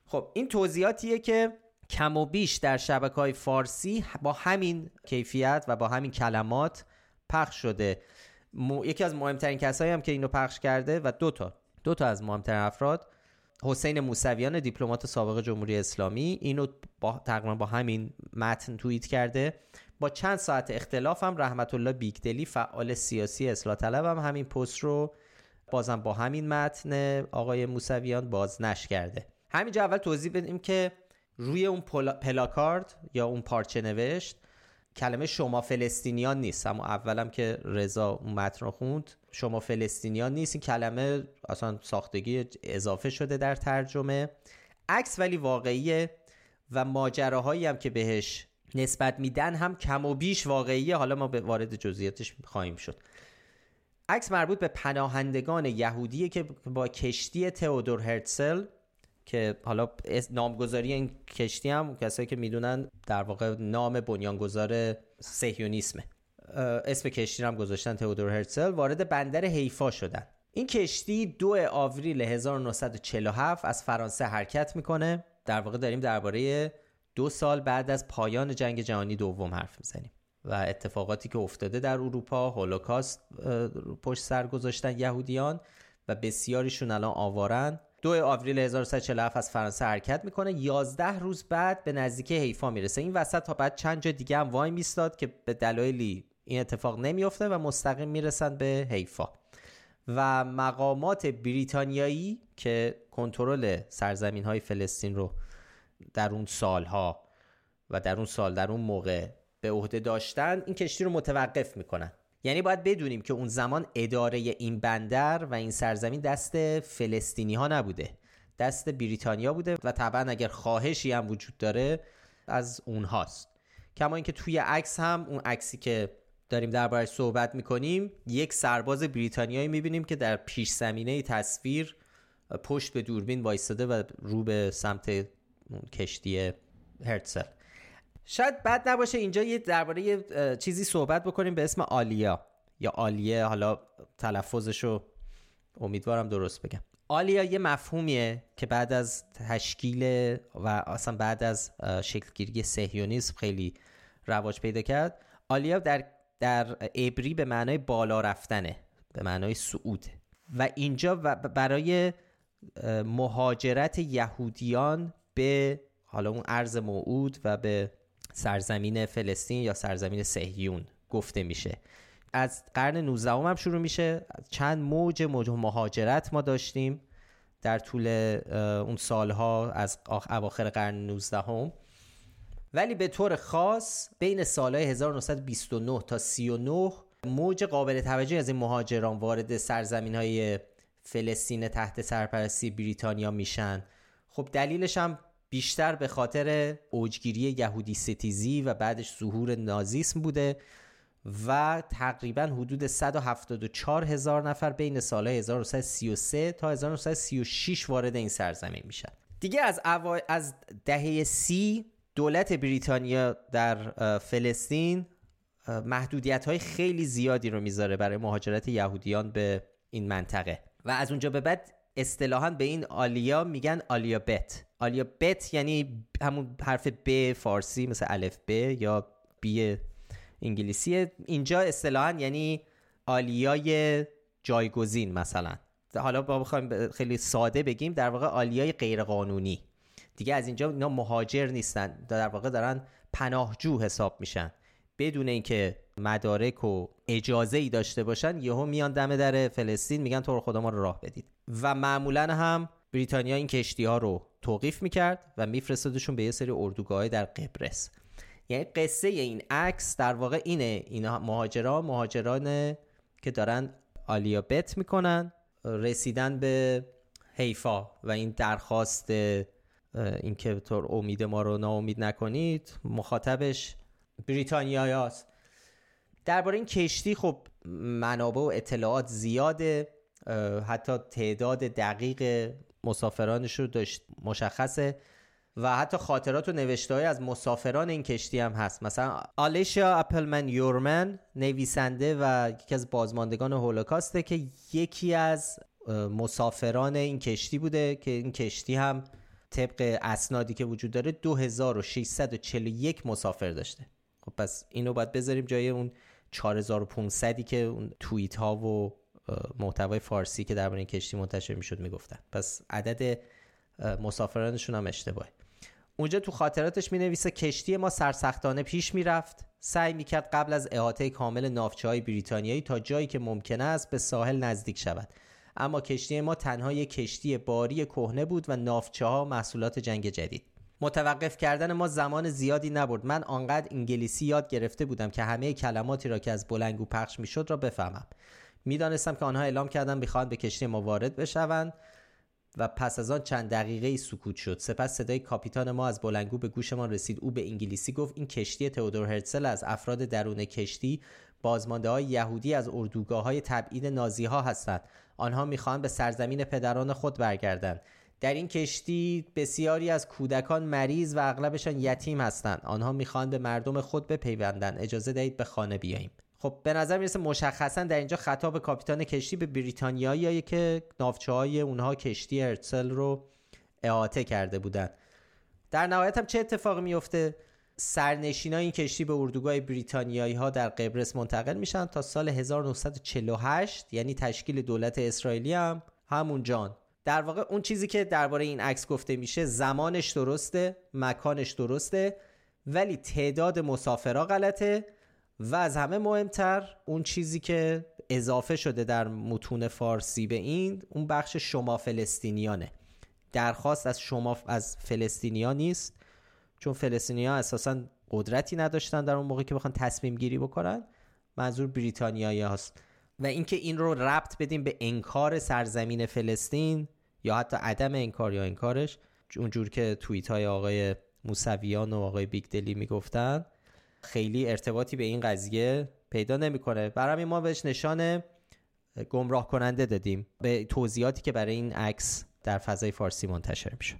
خب این توضیحاتیه که کم و بیش در شبکه های فارسی با همین کیفیت و با همین کلمات پخش شده. یکی از مهمترین کسایی هم که اینو پخش کرده و دو تا دو تا از مهمترین افراد حسین موسویان دیپلمات سابق جمهوری اسلامی اینو با تقریبا با همین متن توییت کرده. با چند ساعت اختلاف هم رحمت الله بیگدلی فعال سیاسی اصلاح طلب هم همین پست رو بازم با همین متن آقای موسویان بازنش کرده. همینجا اول توضیح بدیم که روی اون پلاکارد یا اون پارچه نوشت کلمه شما فلسطینیان نیست. اما اولم که رضا اون متن رو خوند شما فلسطینیان نیست. این کلمه اصلا ساختگی اضافه شده در ترجمه. عکس ولی واقعیه و ماجراهایی هم که بهش نسبت میدن هم کم و بیش واقعیه. حالا ما به وارد جزئیاتش خواهیم شد. عکس مربوط به پناهندگان یهودیه که با کشتی تئودور هرتسل که حالا نامگذاری این کشتی هم کسایی که می‌دونن در واقع نام بنیانگذار سهیونیسمه اسم کشتی هم گذاشتن تئودور هرتزل. وارد بندر حیفا شدن. این کشتی دو آوریل 1947 از فرانسه حرکت می‌کنه. در واقع داریم درباره دو سال بعد از پایان جنگ جهانی دوم حرف می‌زنیم و اتفاقاتی که افتاده در اروپا هولوکاست پشت سر گذاشتن یهودیان و بسیاریشون الان آوارن. دو آوریل 1947 از فرانسه حرکت می‌کنه. 11 روز بعد به نزدیکی حیفا می‌رسه. این وسط تا بعد چند جا دیگه هم وای میستاد که به دلایلی این اتفاق نمیفته و مستقیم می‌رسن به حیفا. و مقامات بریتانیایی که کنترل سرزمین های فلسطین رو در اون سالها و در اون سال در اون موقع به عهده داشتن این کشتی رو متوقف می‌کنن. یعنی باید بدونیم که اون زمان اداره این بندر و این سرزمین دست فلسطینی ها نبوده. دست بریتانیا بوده و طبعا اگر خواهشی هم وجود داره از اونهاست. کما اینکه توی عکس هم اون عکسی که داریم دربارش صحبت می‌کنیم یک سرباز بریتانیایی می‌بینیم که در پیش زمینه تصویر پشت به دوربین وایستاده و رو به سمت کشتی هرتسل شاید بد نباشه اینجا یه درباره چیزی صحبت بکنیم به اسم آلیا. یا آلیه حالا تلفظشو امیدوارم درست بگم. آلیا یه مفهومیه که بعد از تشکیل و اصلا بعد از شکلگیری سهیونیسم خیلی رواج پیدا کرد. آلیا در در عبری به معنای بالا رفتنه به معنای صعود و اینجا برای مهاجرت یهودیان به حالا اون ارز موعود و به سرزمین فلسطین یا سرزمین سهیون گفته میشه. از قرن 19 هم شروع میشه. چند موج موج مهاجرت ما داشتیم در طول اون سالها از اواخر قرن 19 هم. ولی به طور خاص بین سالهای 1929 تا 39 موج قابل توجهی از این مهاجران وارد سرزمین های فلسطین تحت سرپرستی بریتانیا میشن. خب دلیلش هم بیشتر به خاطر اوجگیری یهودی ستیزی و بعدش ظهور نازیسم بوده و تقریبا حدود 174 هزار نفر بین سال 1933 تا 1936 وارد این سرزمین میشن. دیگه از, از دهه سی دولت بریتانیا در فلسطین محدودیت های خیلی زیادی رو می‌ذاره برای مهاجرت یهودیان به این منطقه. و از اونجا به بعد اصطلاحا به این آلیا میگن آلیا بت آلیا بت یعنی همون حرف ب فارسی مثل الف ب یا بی انگلیسی. اینجا اصطلاحا یعنی آلیای جایگزین مثلا. حالا با بخوایم خیلی ساده بگیم در واقع آلیای غیرقانونی. دیگه از اینجا اینا مهاجر نیستن. در واقع دارن پناهجو حساب میشن. بدون اینکه مدارک و اجازه ای داشته باشن یهو میان دم در فلسطین میگن تو خدا ما رو راه بدید. و معمولا هم بریتانیا این کشتی ها رو توقیف می‌کرد و میفرستادشون به یه سری اردوگاه در قبرس. یعنی قصه این عکس در واقع اینه. اینا مهاجران مهاجران که دارن آلیابت می‌کنن رسیدن به حیفا و این درخواست اینکه طور امید ما رو ناامید نکنید مخاطبش بریتانیا هست درباره این کشتی خب منابع و اطلاعات زیاده حتی تعداد دقیق مسافرانش رو داشت مشخصه و حتی خاطرات و نوشته از مسافران این کشتی هم هست. مثلا آلیشیا اپلمن یورمن نویسنده و یکی از بازماندگان هولوکاسته که یکی از مسافران این کشتی بوده که این کشتی هم طبق اسنادی که وجود داره 2641 مسافر داشته. خب پس اینو باید بذاریم جای اون 4500 که اون توییت ها و محتوای فارسی که درباره کشتی منتشر می‌شد می‌گفتن. پس عدد مسافرانشون هم اشتباهه. اونجا تو خاطراتش می نویسه کشتی ما سرسختانه پیش می‌رفت. سعی می‌کرد قبل از احاطه کامل نافچه های بریتانیایی تا جایی که ممکن است به ساحل نزدیک شود. اما کشتی ما تنها یک کشتی باری کهنه بود و نافچه ها محصولات جنگ جدید. متوقف کردن ما زمان زیادی نبرد. من آنقدر انگلیسی یاد گرفته بودم که همه کلماتی را که از بلنگو پخش می‌شد را بفهمم. می‌دانستم که آنها اعلام کردن می‌خواهند به کشتی ما وارد بشوند و پس از آن چند دقیقه سکوت شد. سپس صدای کاپیتان ما از بلنگو به گوشمان رسید. او به انگلیسی گفت این کشتی تئودور هرتزل از افراد درون کشتی بازمانده های یهودی از اردوگاه های تبعید نازی ها هستند. آنها می‌خواهند به سرزمین پدران خود برگردند. در این کشتی بسیاری از کودکان مریض و اغلبشان یتیم هستند. آنها می‌خواهند به مردم خود بپیوندند. اجازه دهید به خانه بیاییم. خب به نظر می‌رسه مشخصا در اینجا خطاب کاپیتان کشتی به بریتانیایی که نافچه های اونها کشتی هرتسل رو احاطه کرده بودن. در نهایت هم چه اتفاقی میفته سرنشین این کشتی به اردوگاه بریتانیایی ها در قبرس منتقل میشن تا سال 1948 یعنی تشکیل دولت اسرائیلی هم همون جان. در واقع اون چیزی که درباره این عکس گفته میشه زمانش درسته مکانش درسته ولی تعداد مسافرها غلطه. و از همه مهمتر اون چیزی که اضافه شده در متون فارسی به این اون بخش شما فلسطینیانه. درخواست از شما از فلسطینیا نیست چون فلسطینیا اساسا قدرتی نداشتن در اون موقع که بخوان تصمیم گیری بکنن. منظور بریتانیایی هست و اینکه این رو ربط بدیم به انکار سرزمین فلسطین یا حتی عدم انکار یا انکارش اونجور که توییت های آقای موسویان و آقای بیگدلی می‌گفتن. خیلی ارتباطی به این قضیه پیدا نمی‌کنه. برای ما بهش نشان گمراه کننده دادیم. به توضیحاتی که برای این عکس در فضای فارسی منتشر میشه.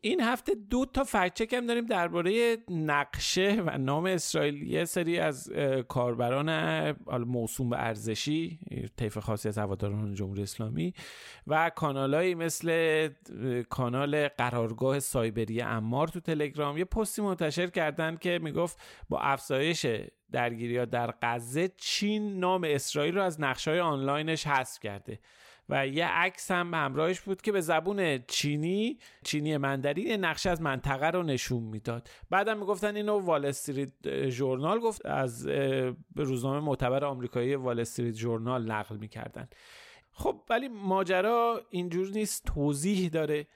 این هفته دو تا فکچک هم داریم درباره نقشه و نام اسرائیل. یه سری از کاربران موسوم به ارزشی طیف خاصی از هواداران جمهوری اسلامی و کانالهایی مثل کانال قرارگاه سایبری امار تو تلگرام. یه پستی منتشر کردن که می‌گفت با افزایش درگیری ها در غزه چین نام اسرائیل رو از نقشه آنلاینش حذف کرده. و یه عکس هم همراهش بود که به زبون چینی چینی مندری نقشه از منطقه رو نشون می‌داد. بعدم می‌گفتن اینو وال استریت ژورنال گفت از روزنامه معتبر آمریکایی وال استریت ژورنال نقل می‌کردن. خب ولی ماجرا اینجور نیست توضیح داره.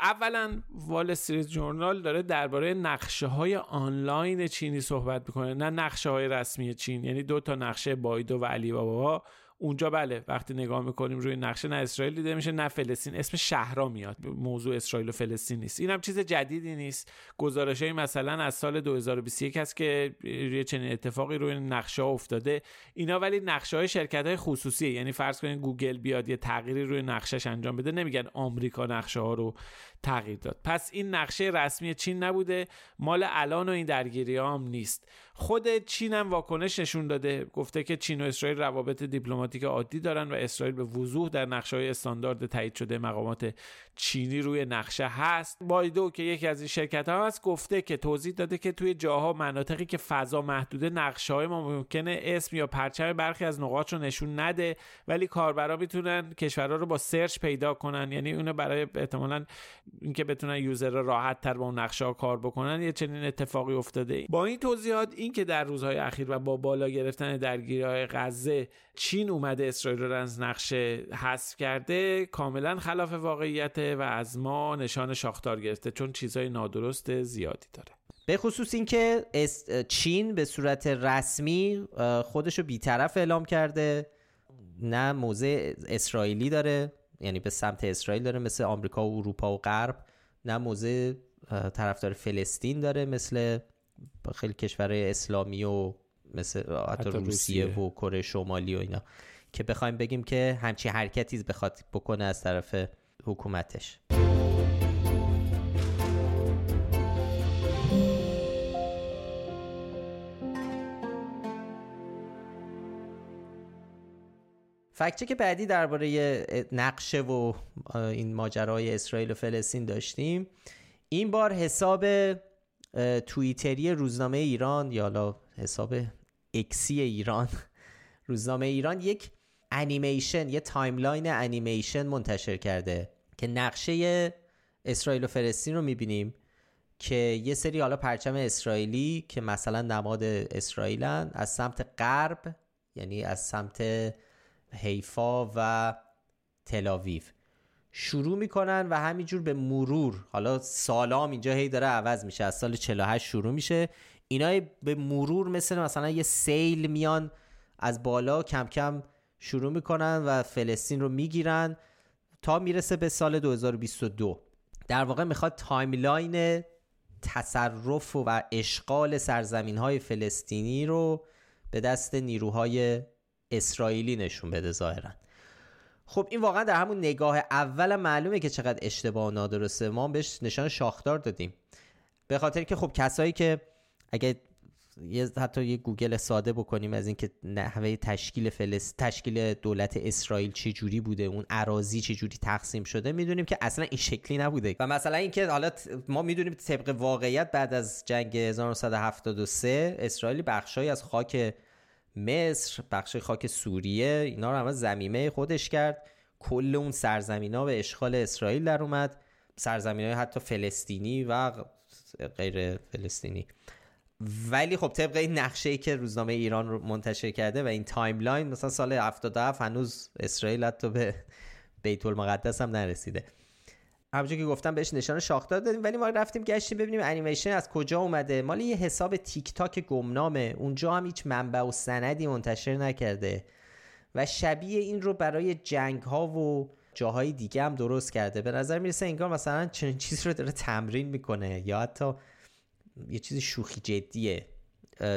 اولا وال استریت جورنال داره درباره نقشه های آنلاین چینی صحبت می‌کنه نه نقشه های رسمی چین. یعنی دو تا نقشه بایدو و علی بابا اونجا بله وقتی نگاه می‌کنیم روی نقشه نه اسرائیل دیده میشه نه فلسطین. اسم شهرها میاد. موضوع اسرائیل و فلسطین نیست. این هم چیز جدیدی نیست. گزارش های مثلا از سال 2021 هست که روی چنین اتفاقی روی نقشه ها افتاده. اینا ولی نقشه های شرکت های خصوصیه. یعنی فرض کنید گوگل بیاد یه تغییری روی نقشهش انجام بده. نمیگن آمریکا نقشه ها رو تغییر داد. پس این نقشه رسمی چین نبوده مال الان و این درگیری هم نیست. خود چین هم واکنش نشون داده گفته که چین و اسرائیل روابط دیپلماتیک عادی دارن و اسرائیل به وضوح در نقشه های استاندارد تایید شده مقامات چینی روی نقشه هست. بایدو که یکی از این شرکت ها هست گفته که توضیح داده که توی جاها مناطقی که فضا محدوده نقشه های ما ممکنه اسم یا پرچم برخی از نقاط رو نشون نده ولی کاربرا می‌تونن کشورها رو با سرچ پیدا کنن. یعنی اونو برای احتمالاً اینکه بتونن یوزر راحت تر با اون نقشه ها کار بکنن یه چنین اتفاقی افتاده با این توضیحات اینکه در روزهای اخیر و با بالا گرفتن درگیری های غزه چین اومده اسرائیل رو از نقشه حذف کرده کاملا خلاف واقعیت و از ما نشان شاختار گرفته چون چیزهای نادرست زیادی داره. به خصوص اینکه چین به صورت رسمی خودش رو بیطرف اعلام کرده. نه موضع اسرائیلی داره. یعنی به سمت اسرائیل داره مثل آمریکا و اروپا و غرب نه موضع طرفدار فلسطین داره مثل خیلی کشورهای اسلامی و مثل حتی روسیه, و کره شمالی و اینا. که بخوایم بگیم که همچی حرکتی بخواد بکنه از طرف حکومتش. fact check بعدی درباره نقشه و این ماجرای اسرائیل و فلسطین داشتیم. این بار حساب توییتری روزنامه ایران یا حساب X ی ایران روزنامه ایران یک انیمیشن یه timeline انیمیشن منتشر کرده که نقشه اسرائیل و فلسطین رو می‌بینیم که یه سری حالا پرچم اسرائیلی که مثلا نماد اسرائیلن از سمت غرب یعنی از سمت حیفا و تلاویو شروع می‌کنن و همینجور به مرور حالا سالام اینجا هی داره عوض میشه از سال 48 شروع میشه. اینا به مرور مثل مثلا یه سیل میان از بالا کم کم شروع می‌کنن و فلسطین رو می‌گیرن تا می‌رسه به سال 2022 در واقع می‌خواد timeline تصرف و اشغال سرزمین های فلسطینی رو به دست نیروهای اسرائیلی نشون بده ظاهرا. خب این واقعا در همون نگاه اول معلومه که چقدر اشتباه و نادرسته. ما بهش نشان شاخدار دادیم. به خاطر که خب کسایی که اگه یه حتی یه گوگل ساده بکنیم از اینکه نحوه تشکیل فلس تشکیل دولت اسرائیل چه جوری بوده اون اراضی چه جوری تقسیم شده می‌دونیم که اصلا این شکلی نبوده. و مثلا اینکه حالا ما می‌دونیم طبق واقعیت بعد از جنگ 1973 اسرائیل بخشای از خاک مصر بخش خاک سوریه اینا رو همه زمینه خودش کرد. کل اون سرزمین ها به اشغال اسرائیل در اومد. سرزمین های حتی فلسطینی و غیر فلسطینی. ولی خب طبق این نقشه ای که روزنامه ایران رو منتشر کرده و این timeline مثلا سال 77 هنوز اسرائیل حتی به بیت المقدس هم نرسیده. همونجور که گفتم بهش نشان شاخدار دادیم. ولی ما رفتیم گشتیم ببینیم انیمیشن از کجا اومده. مال یه حساب تیک تاک گمنامه. اونجا هم هیچ منبع و سندی منتشر نکرده. و شبیه این رو برای جنگ ها و جاهای دیگه هم درست کرده. به نظر می‌رسه انگار مثلا چنین چیز رو داره تمرین می‌کنه. یا حتی یه چیز شوخی جدیه.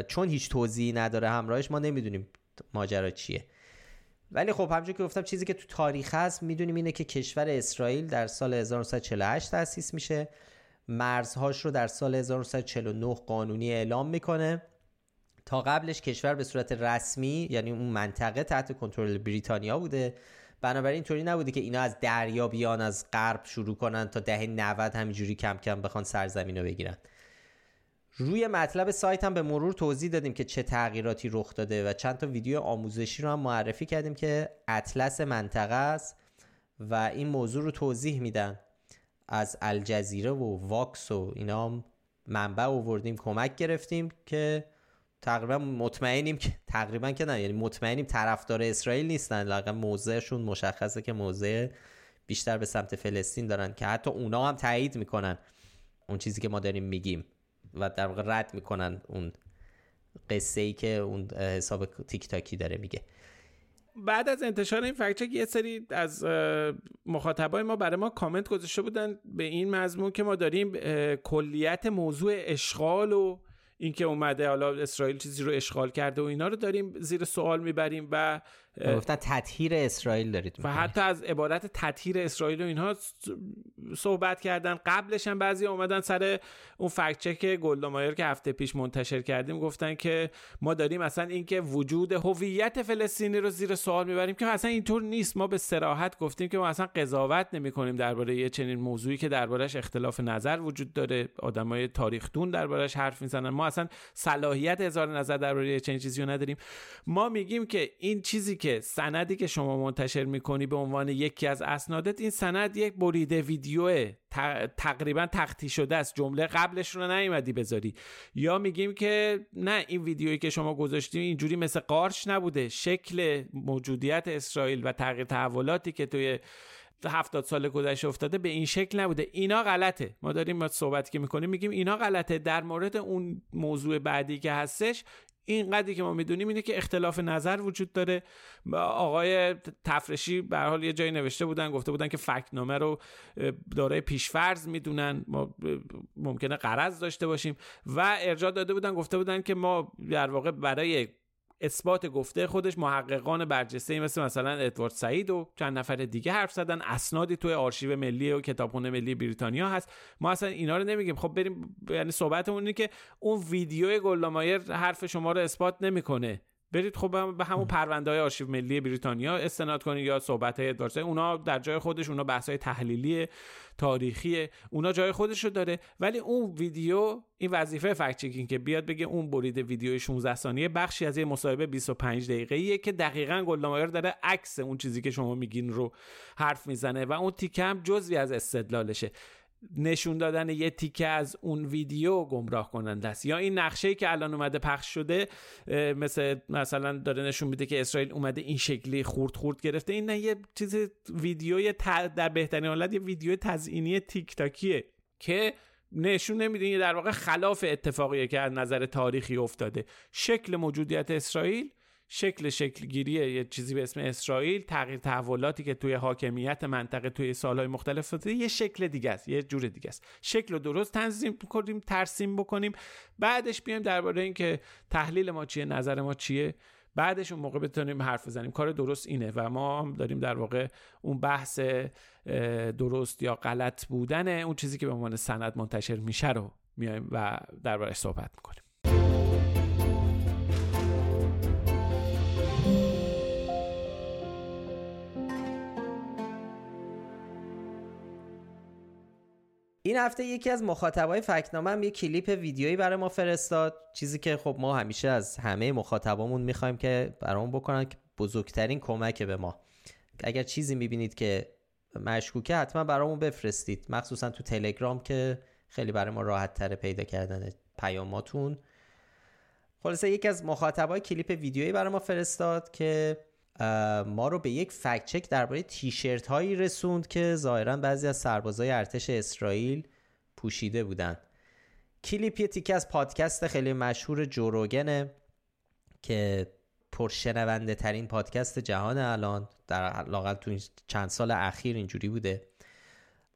چون هیچ توضیحی نداره همراهش ما نمی‌دونیم ماجرا چیه. ولی خب همونجور که گفتم چیزی که تو تاریخ هست می‌دونیم اینه که کشور اسرائیل در سال 1948 تأسیس میشه. مرزهاش رو در سال 1949 قانونی اعلام می‌کنه. تا قبلش کشور به صورت رسمی یعنی اون منطقه تحت کنترل بریتانیا بوده. بنابراین اینطوری نبوده که اینا از دریا بیان از غرب شروع کنن تا دهه 90 همینجوری کم کم بخوان سرزمین رو بگیرن. روی مطلب سایت هم به مرور توضیح دادیم که چه تغییراتی رخ داده و چند تا ویدیو آموزشی رو هم معرفی کردیم که اطلس منطقه است و این موضوع رو توضیح میدن. از الجزیره و واکس و اینا هم منبع آوردیم کمک گرفتیم که تقریبا مطمئنیم که تقریبا که نه یعنی مطمئنیم طرفدار اسرائیل نیستن. لاقا موضعشون مشخصه که موضع بیشتر به سمت فلسطین دارن که حتی اونا هم تایید می‌کنن. اون چیزی که ما داریم میگیم. و در واقع رد می‌کنن اون قصه ای که اون حساب تیک تاکی داره میگه. بعد از انتشار این فکچک یه سری از مخاطبای ما برای ما کامنت گذاشته بودن به این مضمون که ما داریم کلیت موضوع اشغال و اینکه اومده حالا اسرائیل چیزی رو اشغال کرده و اینا رو داریم زیر سوال می‌بریم و گفتن تطهیر اسرائیل دارید و حتی از عبارت تطهیر اسرائیل و اینها صحبت کردن. قبلش هم بعضی اومدن سر اون فکت چک گلدامایر که هفته پیش منتشر کردیم گفتن که ما داریم اصلا اینکه وجود هویت فلسطینی رو زیر سوال می‌بریم که اصلا اینطور نیست. ما به سراحت گفتیم که ما اصلا قضاوت نمی کنیم درباره یه چنین موضوعی که دربارش اختلاف نظر وجود داره. آدمای تاریخ دون دربارش حرف می‌زنن. ما اصلا صلاحیت اظهار نظر درباره چنین چیزی رو نداریم. ما میگیم که این چیزی که سندی که شما منتشر می‌کنی به عنوان یکی از اسنادت این سند یک بریده ویدیو تقریبا تختی شده است. جمله قبلش رو نیومدی بذاری. یا میگیم که نه این ویدیویی که شما گذاشتی اینجوری مثل قارش نبوده. شکل موجودیت اسرائیل و تغییر تحولاتی که توی هفتاد سال گذشته افتاده به این شکل نبوده. اینا غلطه. ما داریم ما صحبت که می‌کنیم میگیم اینا غلطه. در مورد اون موضوع بعدی که هستش این قدری که ما می‌دونیم اینه که اختلاف نظر وجود داره. آقای تفرشی به حال یه جایی نوشته بودن گفته بودن که فکنامه رو دارای پیشفرض می‌دونن. ما ممکنه قرض داشته باشیم. و ارجاع داده بودن گفته بودن که ما در واقع برای اثبات گفته خودش محققان برجسته مثل مثلا ادوارد سعید و چند نفر دیگه حرف زدن. اسنادی توی آرشیو ملی و کتابخونه ملی بریتانیا هست. ما اصلا اینا رو نمیگیم. خب بریم یعنی صحبتمون اینه که اون ویدیو گلدامایر حرف شما رو اثبات نمی‌کنه. برید خب به همون پرونده های آرشیو ملی بریتانیا استناد کنید یا صحبت های ادوارد اونا در جای خودش اونا بحث های تحلیلی تاریخی اونا جای خودش رو داره. ولی اون ویدیو این وظیفه fact checking که بیاد بگه اون برید ویدیو 16 ثانیه بخشی از یه مصاحبه 25 دقیقه ایه که دقیقا گلدامایر داره عکس اون چیزی که شما میگین رو حرف می‌زنه و اون تیکه هم جزوی از استدلالشه. نشون دادن یه تیکه از اون ویدیو گمراه کننده است. یا این نقشه که الان اومده پخش شده مثل مثلا داره نشون میده که اسرائیل اومده این شکلی خورد خورد گرفته. این نه یه چیز ویدیوی در بهترین حالت یه ویدیو تزئینی تیک تاکیه که نشون نمیده در واقع خلاف اتفاقیه که از نظر تاریخی افتاده. شکل موجودیت اسرائیل شکل شکلگیری یه چیزی به اسم اسرائیل تغییر تحولاتی که توی حاکمیت منطقه توی سالهای مختلف شده یه شکل دیگه است یه جور دیگه است. شکل رو درست تنظیم کنیم ترسیم بکنیم. بعدش بیایم درباره اینکه تحلیل ما چیه نظر ما چیه. بعدش اون موقع بتونیم حرف بزنیم. کار درست اینه و ما داریم در واقع اون بحث درست یا غلط بودن اون چیزی که به عنوان سند منتشر میشه رو میایم و دربارش صحبت می‌کنیم. این هفته یکی از مخاطبای فکنامه هم یه کلیپ ویدیویی برای ما فرستاد چیزی که خب ما همیشه از همه مخاطبامون می‌خوایم که برامون بکنن که بزرگترین کمک به ما. اگر چیزی می‌بینید که مشکوکه حتما برامون بفرستید. مخصوصا تو تلگرام که خیلی برای ما راحت تر پیدا کردن پیاماتون. خلاصه یکی از مخاطبای کلیپ ویدیویی برای ما فرستاد که ما رو به یک فکت چک درباره تیشرت هایی رسوند که ظاهرا بعضی از سربازای ارتش اسرائیل پوشیده بودن کلیپ یه تیکه از پادکست خیلی مشهور جوروگنه که پرشنونده ترین پادکست جهان الان در لاقل تو چند سال اخیر اینجوری بوده.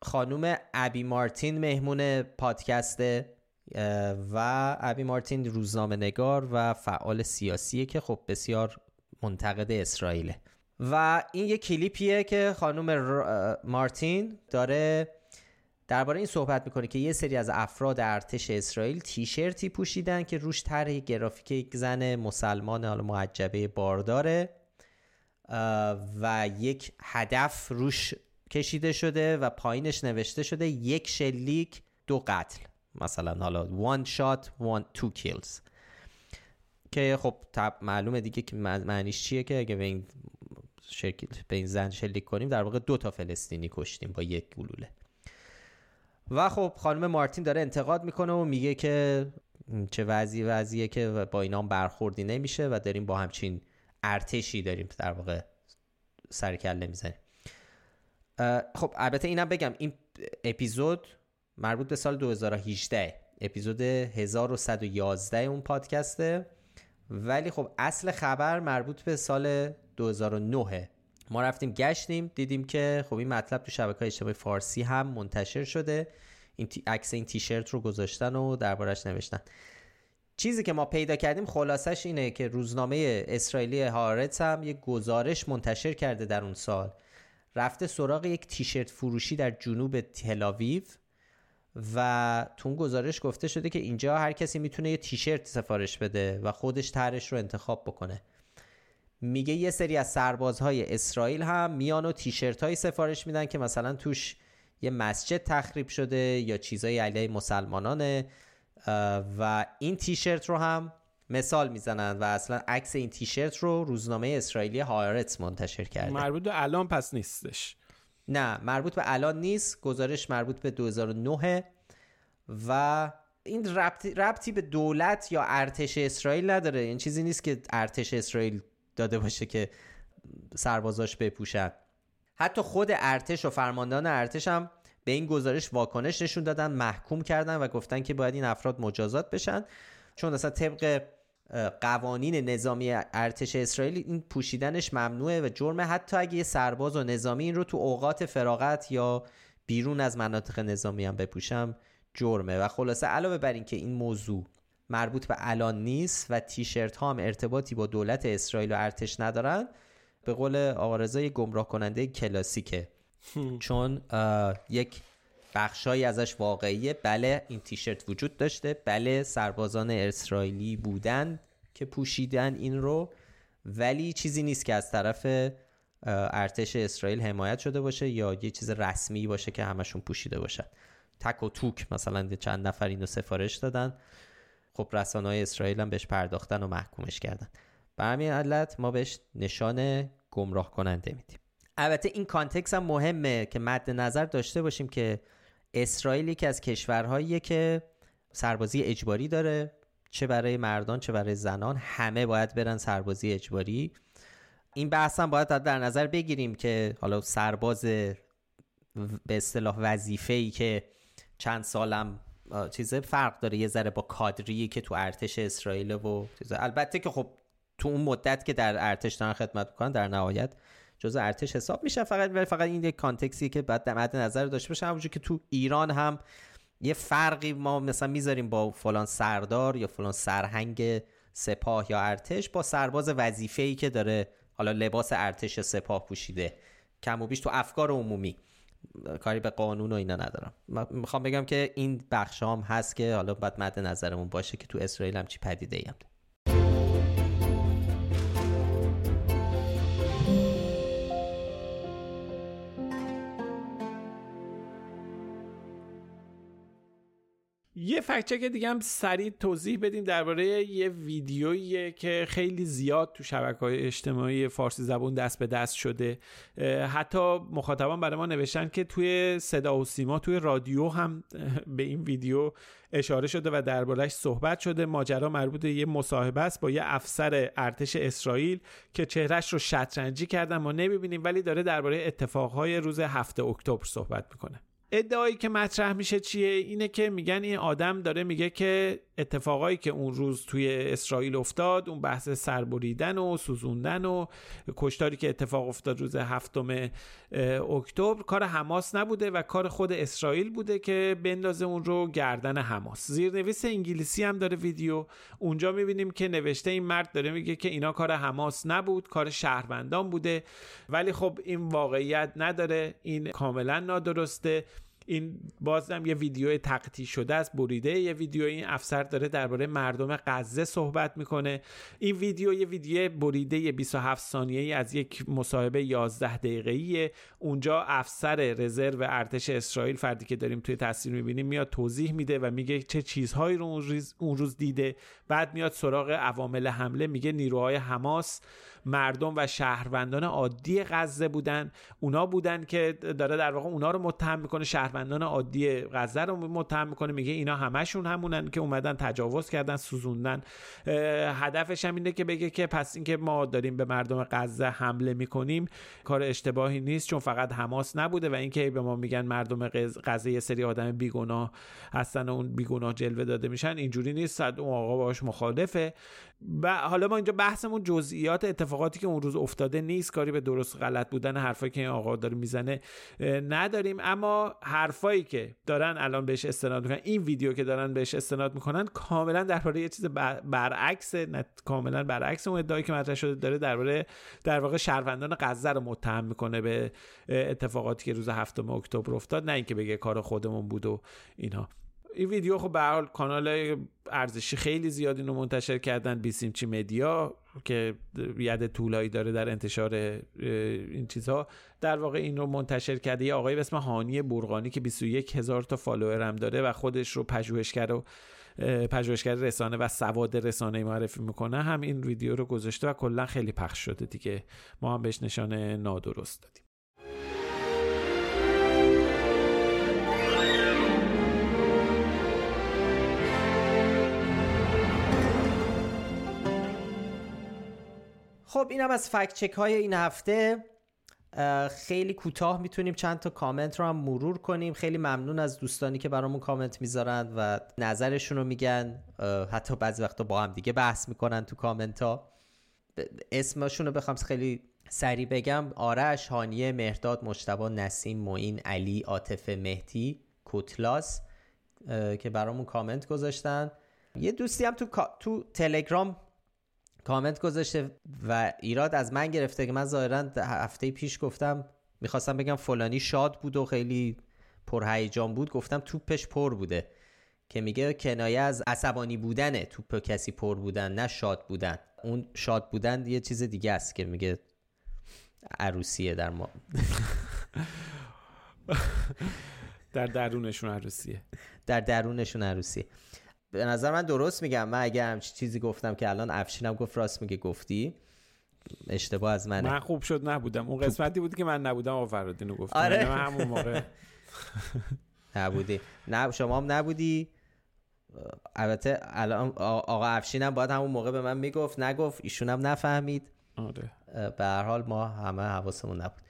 خانوم ابی مارتین مهمون پادکسته و ابی مارتین روزنامه نگار و فعال سیاسیه که خب بسیار منتقد اسرائیله و این یه کلیپیه که خانم مارتین داره درباره این صحبت می‌کنه که یه سری از افراد ارتش اسرائیل تیشرتی پوشیدن که روش طرح گرافیک یک زن مسلمان حالا معجبه بارداره. و یک هدف روش کشیده شده و پایینش نوشته شده یک شلیک دو قتل. مثلا حالا one shot one two kills. که خب معلومه دیگه که معنیش چیه که اگه به این شکل به این زن شلیک کنیم در واقع دو تا فلسطینی کشتیم با یک گلوله. و خب خانم مارتین داره انتقاد می‌کنه و میگه که چه وضعی وضعیه که با اینا برخوردی نمیشه و داریم با همچین ارتشی داریم در واقع سرکله می‌زنیم. خب البته اینم بگم این اپیزود مربوط به سال 2018 اپیزود 1111 اون پادکسته. ولی خب اصل خبر مربوط به سال 2009 ما رفتیم گشتیم دیدیم که خب این مطلب تو شبکه اجتماعی فارسی هم منتشر شده. این عکس این تیشرت رو گذاشتن و دربارش نوشتن. چیزی که ما پیدا کردیم خلاصش اینه که روزنامه اسرائیلی هارتس هم یک گزارش منتشر کرده در اون سال. رفته سراغ یک تیشرت فروشی در جنوب تلاویو و تو اون گزارش گفته شده که اینجا هر کسی می‌تونه یه تیشرت سفارش بده و خودش طرحش رو انتخاب بکنه. میگه یه سری از سربازهای اسرائیل هم میان و تیشرت های سفارش میدن که مثلا توش یه مسجد تخریب شده یا چیزای علیه مسلمانانه و این تیشرت رو هم مثال می‌زنن و اصلا عکس این تیشرت رو روزنامه اسرائیلی هایرتس منتشر کرده. مربوط الان پس نیستش. نه مربوط به الان نیست. گزارش مربوط به 2009 و این ربطی, ربطی به دولت یا ارتش اسرائیل نداره. این چیزی نیست که ارتش اسرائیل داده باشه که سربازاش بپوشن. حتی خود ارتش و فرماندهان ارتش هم به این گزارش واکنش نشون دادن محکوم کردن و گفتن که باید این افراد مجازات بشن. چون اصلا طبق قوانین نظامی ارتش اسرائیل این پوشیدنش ممنوعه و جرمه. حتی اگه یه سرباز و نظامی این رو تو اوقات فراغت یا بیرون از مناطق نظامی هم بپوشم جرمه. و خلاصه علاوه بر اینکه این موضوع مربوط به الان نیست و تیشرت ها هم ارتباطی با دولت اسرائیل و ارتش ندارن به قول آقا گمراه کننده کلاسیکه. چون یک بخشایی ازش واقعیه. بله این تیشرت وجود داشته. بله سربازان اسرائیلی بودن که پوشیدن این رو. ولی چیزی نیست که از طرف ارتش اسرائیل حمایت شده باشه یا یه چیز رسمی باشه که همشون پوشیده باشن. تک و توک مثلا چند نفر اینو سفارش دادن. خب رسانه های اسرائیل هم بهش پرداختن و محکومش کردن. به همین علت ما بهش نشان گمراه کننده میدیم. البته این کانتکس هم مهمه که مد نظر داشته باشیم که اسرائیل یکی از کشورهاییه که سربازی اجباری داره چه برای مردان چه برای زنان همه باید برن سربازی اجباری. این بحث هم باید در نظر بگیریم که حالا سرباز به اصطلاح وظیفه ای که چند سالم چیز فرق داره یه ذره با کادری که تو ارتش اسرائیل و البته که خب تو اون مدت که در ارتش دارن خدمت می‌کنن در نهایت جزء ارتش حساب میشه فقط ولی فقط این یک کانتکسی که بعد مد نظر داشته باشه. همونجور که تو ایران هم یه فرقی ما مثلا می‌ذاریم با فلان سردار یا فلان سرهنگ سپاه یا ارتش با سرباز وظیفه ای که داره حالا لباس ارتش سپاه پوشیده کم و بیش تو افکار عمومی. کاری به قانون و اینا ندارم. می‌خوام بگم که این بخش هم هست که حالا باید مد نظرمون باشه که تو اسرائیل هم چی پدیده ایم یه فکچک دیگه هم سریع توضیح بدیم درباره یه ویدیویی که خیلی زیاد تو شبکه های اجتماعی فارسی زبون دست به دست شده. حتی مخاطبان برای ما نوشتن که توی صدا و سیما توی رادیو هم به این ویدیو اشاره شده و دربارهش صحبت شده. ماجرا مربوط به یه مصاحبه است با یه افسر ارتش اسرائیل که چهرش رو شطرنجی کردن. ما نمی‌بینیم ولی داره درباره اتفاقهای روز هفته اکتبر صحبت می‌کنه. ادعایی که مطرح میشه چیه؟ اینه که میگن این آدم داره میگه که اتفاقایی که اون روز توی اسرائیل افتاد اون بحث سربریدن و سوزوندن و کشتاری که اتفاق افتاد روز هفتم اکتبر کار حماس نبوده و کار خود اسرائیل بوده که بندازه اون رو گردن حماس. زیرنویس انگلیسی هم داره ویدیو. اونجا می‌بینیم که نوشته این مرد داره میگه که اینا کار حماس نبود کار شهروندان بوده. ولی خب این واقعیت نداره. این کاملا نادرسته. این بازم یه ویدیو تقطی شده است بریده یه ویدیو. این افسر داره درباره مردم غزه صحبت می‌کنه. این ویدیو یه ویدیو بریده 27 ثانیه‌ای از یک مصاحبه 11 دقیقه‌ای اونجا افسر رزرو ارتش اسرائیل فردی که داریم توی تصویر می‌بینیم میاد توضیح میده و میگه چه چیزهایی رو اون روز دیده. بعد میاد سراغ عوامل حمله میگه نیروهای حماس مردم و شهروندان عادی غزه بودن. اونا بودن که داره در واقع اونا رو متهم می‌کنه شهروندان عادی غزه رو متهم می‌کنه. میگه اینا همشون همونن که اومدن تجاوز کردن سوزوندن. هدفش هم اینه که بگه که پس اینکه ما داریم به مردم غزه حمله می‌کنیم کار اشتباهی نیست چون فقط حماس نبوده و اینکه به ما میگن مردم غزه یه سری آدم بیگناه هستن و اون بیگناه جلوه داده میشن اینجوری نیست. اون آقا باش مخالفه. و حالا ما اینجا بحثمون جزئیات اتفاقاتی که اون روز افتاده نیست. کاری به درست غلط بودن حرفایی که این آقا داره می‌زنه نداریم. اما حرفایی که دارن الان بهش استناد می‌کنن این ویدیو که دارن بهش استناد می‌کنن کاملا درباره یه چیز برعکس کاملا برعکس اون ادعایی که مطرح شده داره درباره در واقع شهروندان غزه رو متهم می‌کنه به اتفاقاتی که روز هفتم اکتبر افتاد. نه اینکه بگه کار خودمون بود و اینها. این ویدیو خب به حال کانال ارزشی خیلی زیادی رو منتشر کردن بیسیمچی مدیا که ید طولایی داره در انتشار این چیزها. در واقع این رو منتشر کرده یه آقای به اسم هانی برغانی که 21 هزار تا فالوور هم داره و خودش رو پژوهشگر و پژوهشگر رسانه و سواد رسانه معرفی می‌کنه. هم این ویدیو رو گذاشته و کلا خیلی پخش شده دیگه. ما هم بهش نشان نادرست دادیم. خب اینم از فکت چک های این هفته. خیلی کوتاه می‌تونیم چند تا کامنت رو هم مرور کنیم. خیلی ممنون از دوستانی که برامون کامنت می‌ذارن و نظرشون رو میگن. حتی بعضی وقتا با هم دیگه بحث می‌کنن تو کامنت ها. اسمشون رو بخوام خیلی سریع بگم. آرش، هانیه، مهرداد، مجتبا، نسیم، معین، علی، عاطفه، مهدی، کوتلاس که برامون کامنت گذاشتن. یه دوستی هم تو, تو تلگرام کامنت گذاشته و ایراد از من گرفته که من ظاهرا هفته پیش گفتم می‌خواستم بگم فلانی شاد بود و خیلی پرهیجان بود گفتم توپش پر بوده. که میگه کنایه از عصبانی بودنه توپ کسی پر بودن نه شاد بودن. اون شاد بودن یه چیز دیگه است که میگه عروسیه در ما. در درونشون عروسیه. در درونشون عروسیه. به نظر من درست میگم. من اگه همچی چیزی گفتم که الان افشینم گفت راست میگه گفتی. اشتباه از منه. من خوب شد نبودم. اون قسمتی بودی که من نبودم آقا فرادینو گفتم. آره. من همون موقع. نبودی. نه شما هم نبودی. البته الان آقا افشینم باید همون موقع به من می‌گفت نگفت. ایشون هم نفهمید. آره. به هر حال ما همه حواسمون نبود.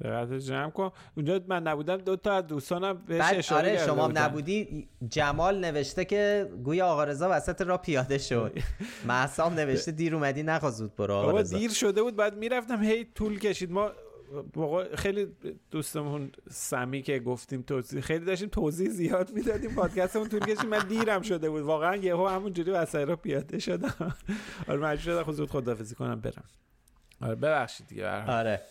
دقت جمع کن. اونجا من نبودم دو تا از دوستانم بهش اشاره آره شما نبودی جمال نوشته که گویا آقا رضا وسط را پیاده شد. محسام نوشته دیر اومدی نخواست برو آقا رضا. دیر شده بود بعد می‌رفتم هی طول کشید. ما خیلی دوستمون سمی که گفتیم توضیح خیلی داشتیم توضیح زیاد می‌دادیم پادکستمون طول کشید من دیرم شده بود. واقعا یهو همونجوری وسط را پیاده شدم. آره مجبور شدم خود خدافظی کنم برم. آره ببخشید دیگه آره.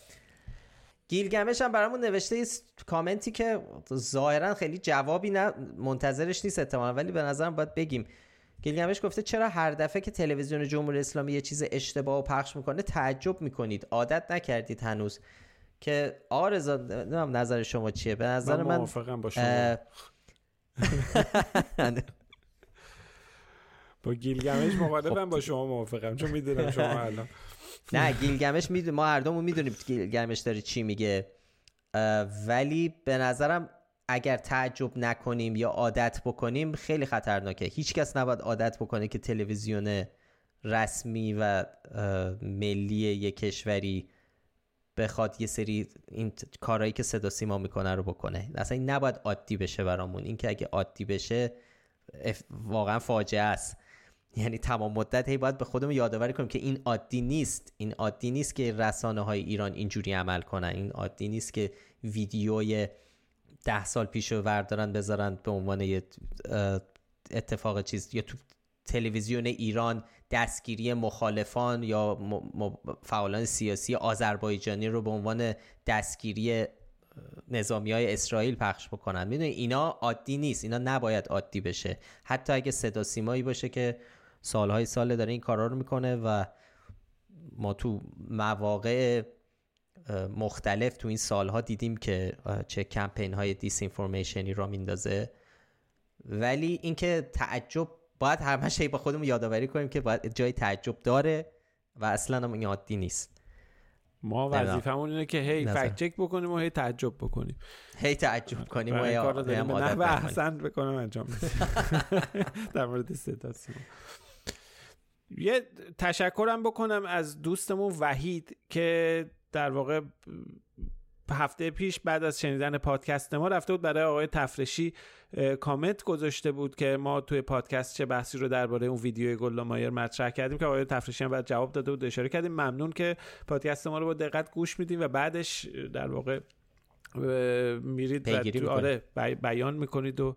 گیلگمش هم برامون نوشته کامنتی که ظاهرا خیلی جوابی نه منتظرش نیست احتمالا ولی به نظرم باید بگیم. گیلگمش گفته چرا هر دفعه که تلویزیون جمهوری اسلامی یه چیز اشتباه و پخش می‌کنه تعجب می‌کنید؟ عادت نکردید هنوز. که آقا رضا نظر شما چیه. به نظر من, موافقم با شما. با گیلگمش مخالفم خب. با شما موافقم چون می‌دونم شما الان. نه گیلگمش میدون ما هر دومون می‌دونیم گیلگمش داره چی میگه. ولی به نظرم اگر تعجب نکنیم یا عادت بکنیم خیلی خطرناکه. هیچکس نباید عادت بکنه که تلویزیون رسمی و ملی یک کشوری بخواد یه سری این کارهایی که صدا سیما می‌کنه رو بکنه. اصلا این نباید عادی بشه برامون. این که اگه عادی بشه واقعا فاجعه است. یعنی تمام مدت هی باید به خودمون یادآوری کنیم که این عادی نیست. این عادی نیست که رسانه های ایران اینجوری عمل کنن. این عادی نیست که ویدیوی ده سال پیش رو وردارن بذارن به عنوان یه اتفاق چیز یا تو تلویزیون ایران دستگیری مخالفان یا فعالان سیاسی آذربایجانی رو به عنوان دستگیری نظامی های اسرائیل پخش بکنن. می‌دونی اینا عادی نیست. اینا نباید عادی بشه. حتی اگه صدا سیمایی باشه که سالهای ساله داره این کارا رو می‌کنه و ما تو مواقع مختلف تو این سالها دیدیم که چه کمپین های دیس اینفورمیشنی را میندازه. ولی اینکه تعجب باید همه شی با خودمون یادآوری کنیم که باید جای تعجب داره و اصلا هم این عادی نیست. ما وظیفمون اینه که هی فکت چک بکنیم و هی تعجب بکنیم. هی تعجب کنیم و کار داریم به احسن بکنم انجام در مورد صدا یه تشکرم بکنم از دوستمون وحید که در واقع هفته پیش بعد از شنیدن پادکست ما رفته بود برای آقای تفرشی کامنت گذاشته بود که ما توی پادکست چه بحثی رو درباره اون ویدیوی گل مایر مطرح کردیم که آقای تفرشی هم بعد جواب داده بود اشاره کردیم. ممنون که پادکست ما رو با دقت گوش میدیم و بعدش در واقع میرید و آره بیان می‌کنید و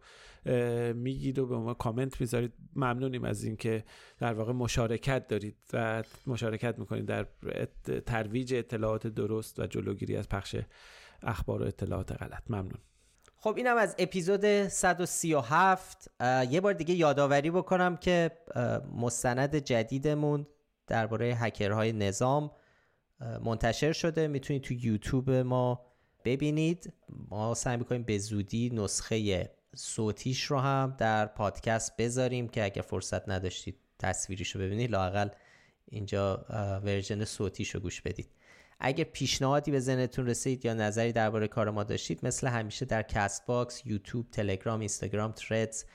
میگید و به ما کامنت می‌ذارید. ممنونیم از اینکه در واقع مشارکت دارید و مشارکت می‌کنید در ترویج اطلاعات درست و جلوگیری از پخش اخبار و اطلاعات غلط. ممنون. خب اینم از اپیزود 137 یه بار دیگه یادآوری بکنم که مستند جدیدمون درباره هکرهای نظام منتشر شده. می‌تونید تو یوتیوب ما ببینید. ما سعی می‌کنیم به زودی نسخه صوتیش رو هم در پادکست بذاریم که اگر فرصت نداشتید تصویریش رو ببینید لاقل اینجا version صوتیش رو گوش بدید. اگر پیشنهادی به ذهنتون رسید یا نظری درباره کار ما داشتید مثل همیشه در Castbox، یوتیوب، تلگرام، اینستاگرام، Threads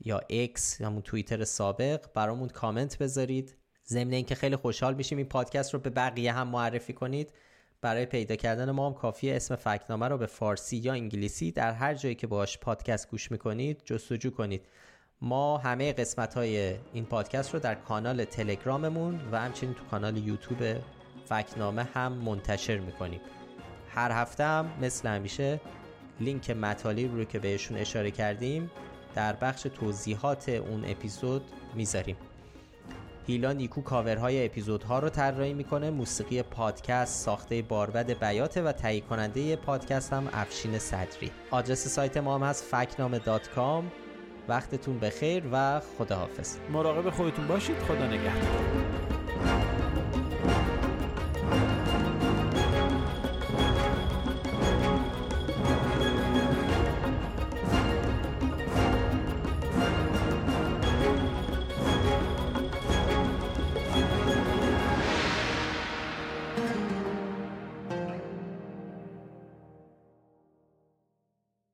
یا X همون توییتر سابق برامون کامنت بذارید. ضمن اینکه خیلی خوشحال میشیم این پادکست رو به بقیه هم معرفی کنید. برای پیدا کردن ما هم کافیه اسم فکت‌نامه رو به فارسی یا انگلیسی در هر جایی که باش پادکست گوش می‌کنید جستجو کنید. ما همه قسمت های این پادکست رو در کانال تلگراممون و همچنین تو کانال یوتیوب فکت‌نامه هم منتشر می‌کنیم. هر هفته هم مثل همیشه لینک مطالب رو که بهشون اشاره کردیم در بخش توضیحات اون اپیزود می‌ذاریم. هیلا نیکو کاورهای اپیزودها رو طراحی می‌کنه. موسیقی پادکست ساخته باربد بیاته و تهیه کننده پادکست هم افشین صدری. آدرس سایت ما هم هست فکت‌نامه dot com. وقتتون بخیر و خداحافظ. مراقب خودتون باشید. خدا نگهدار.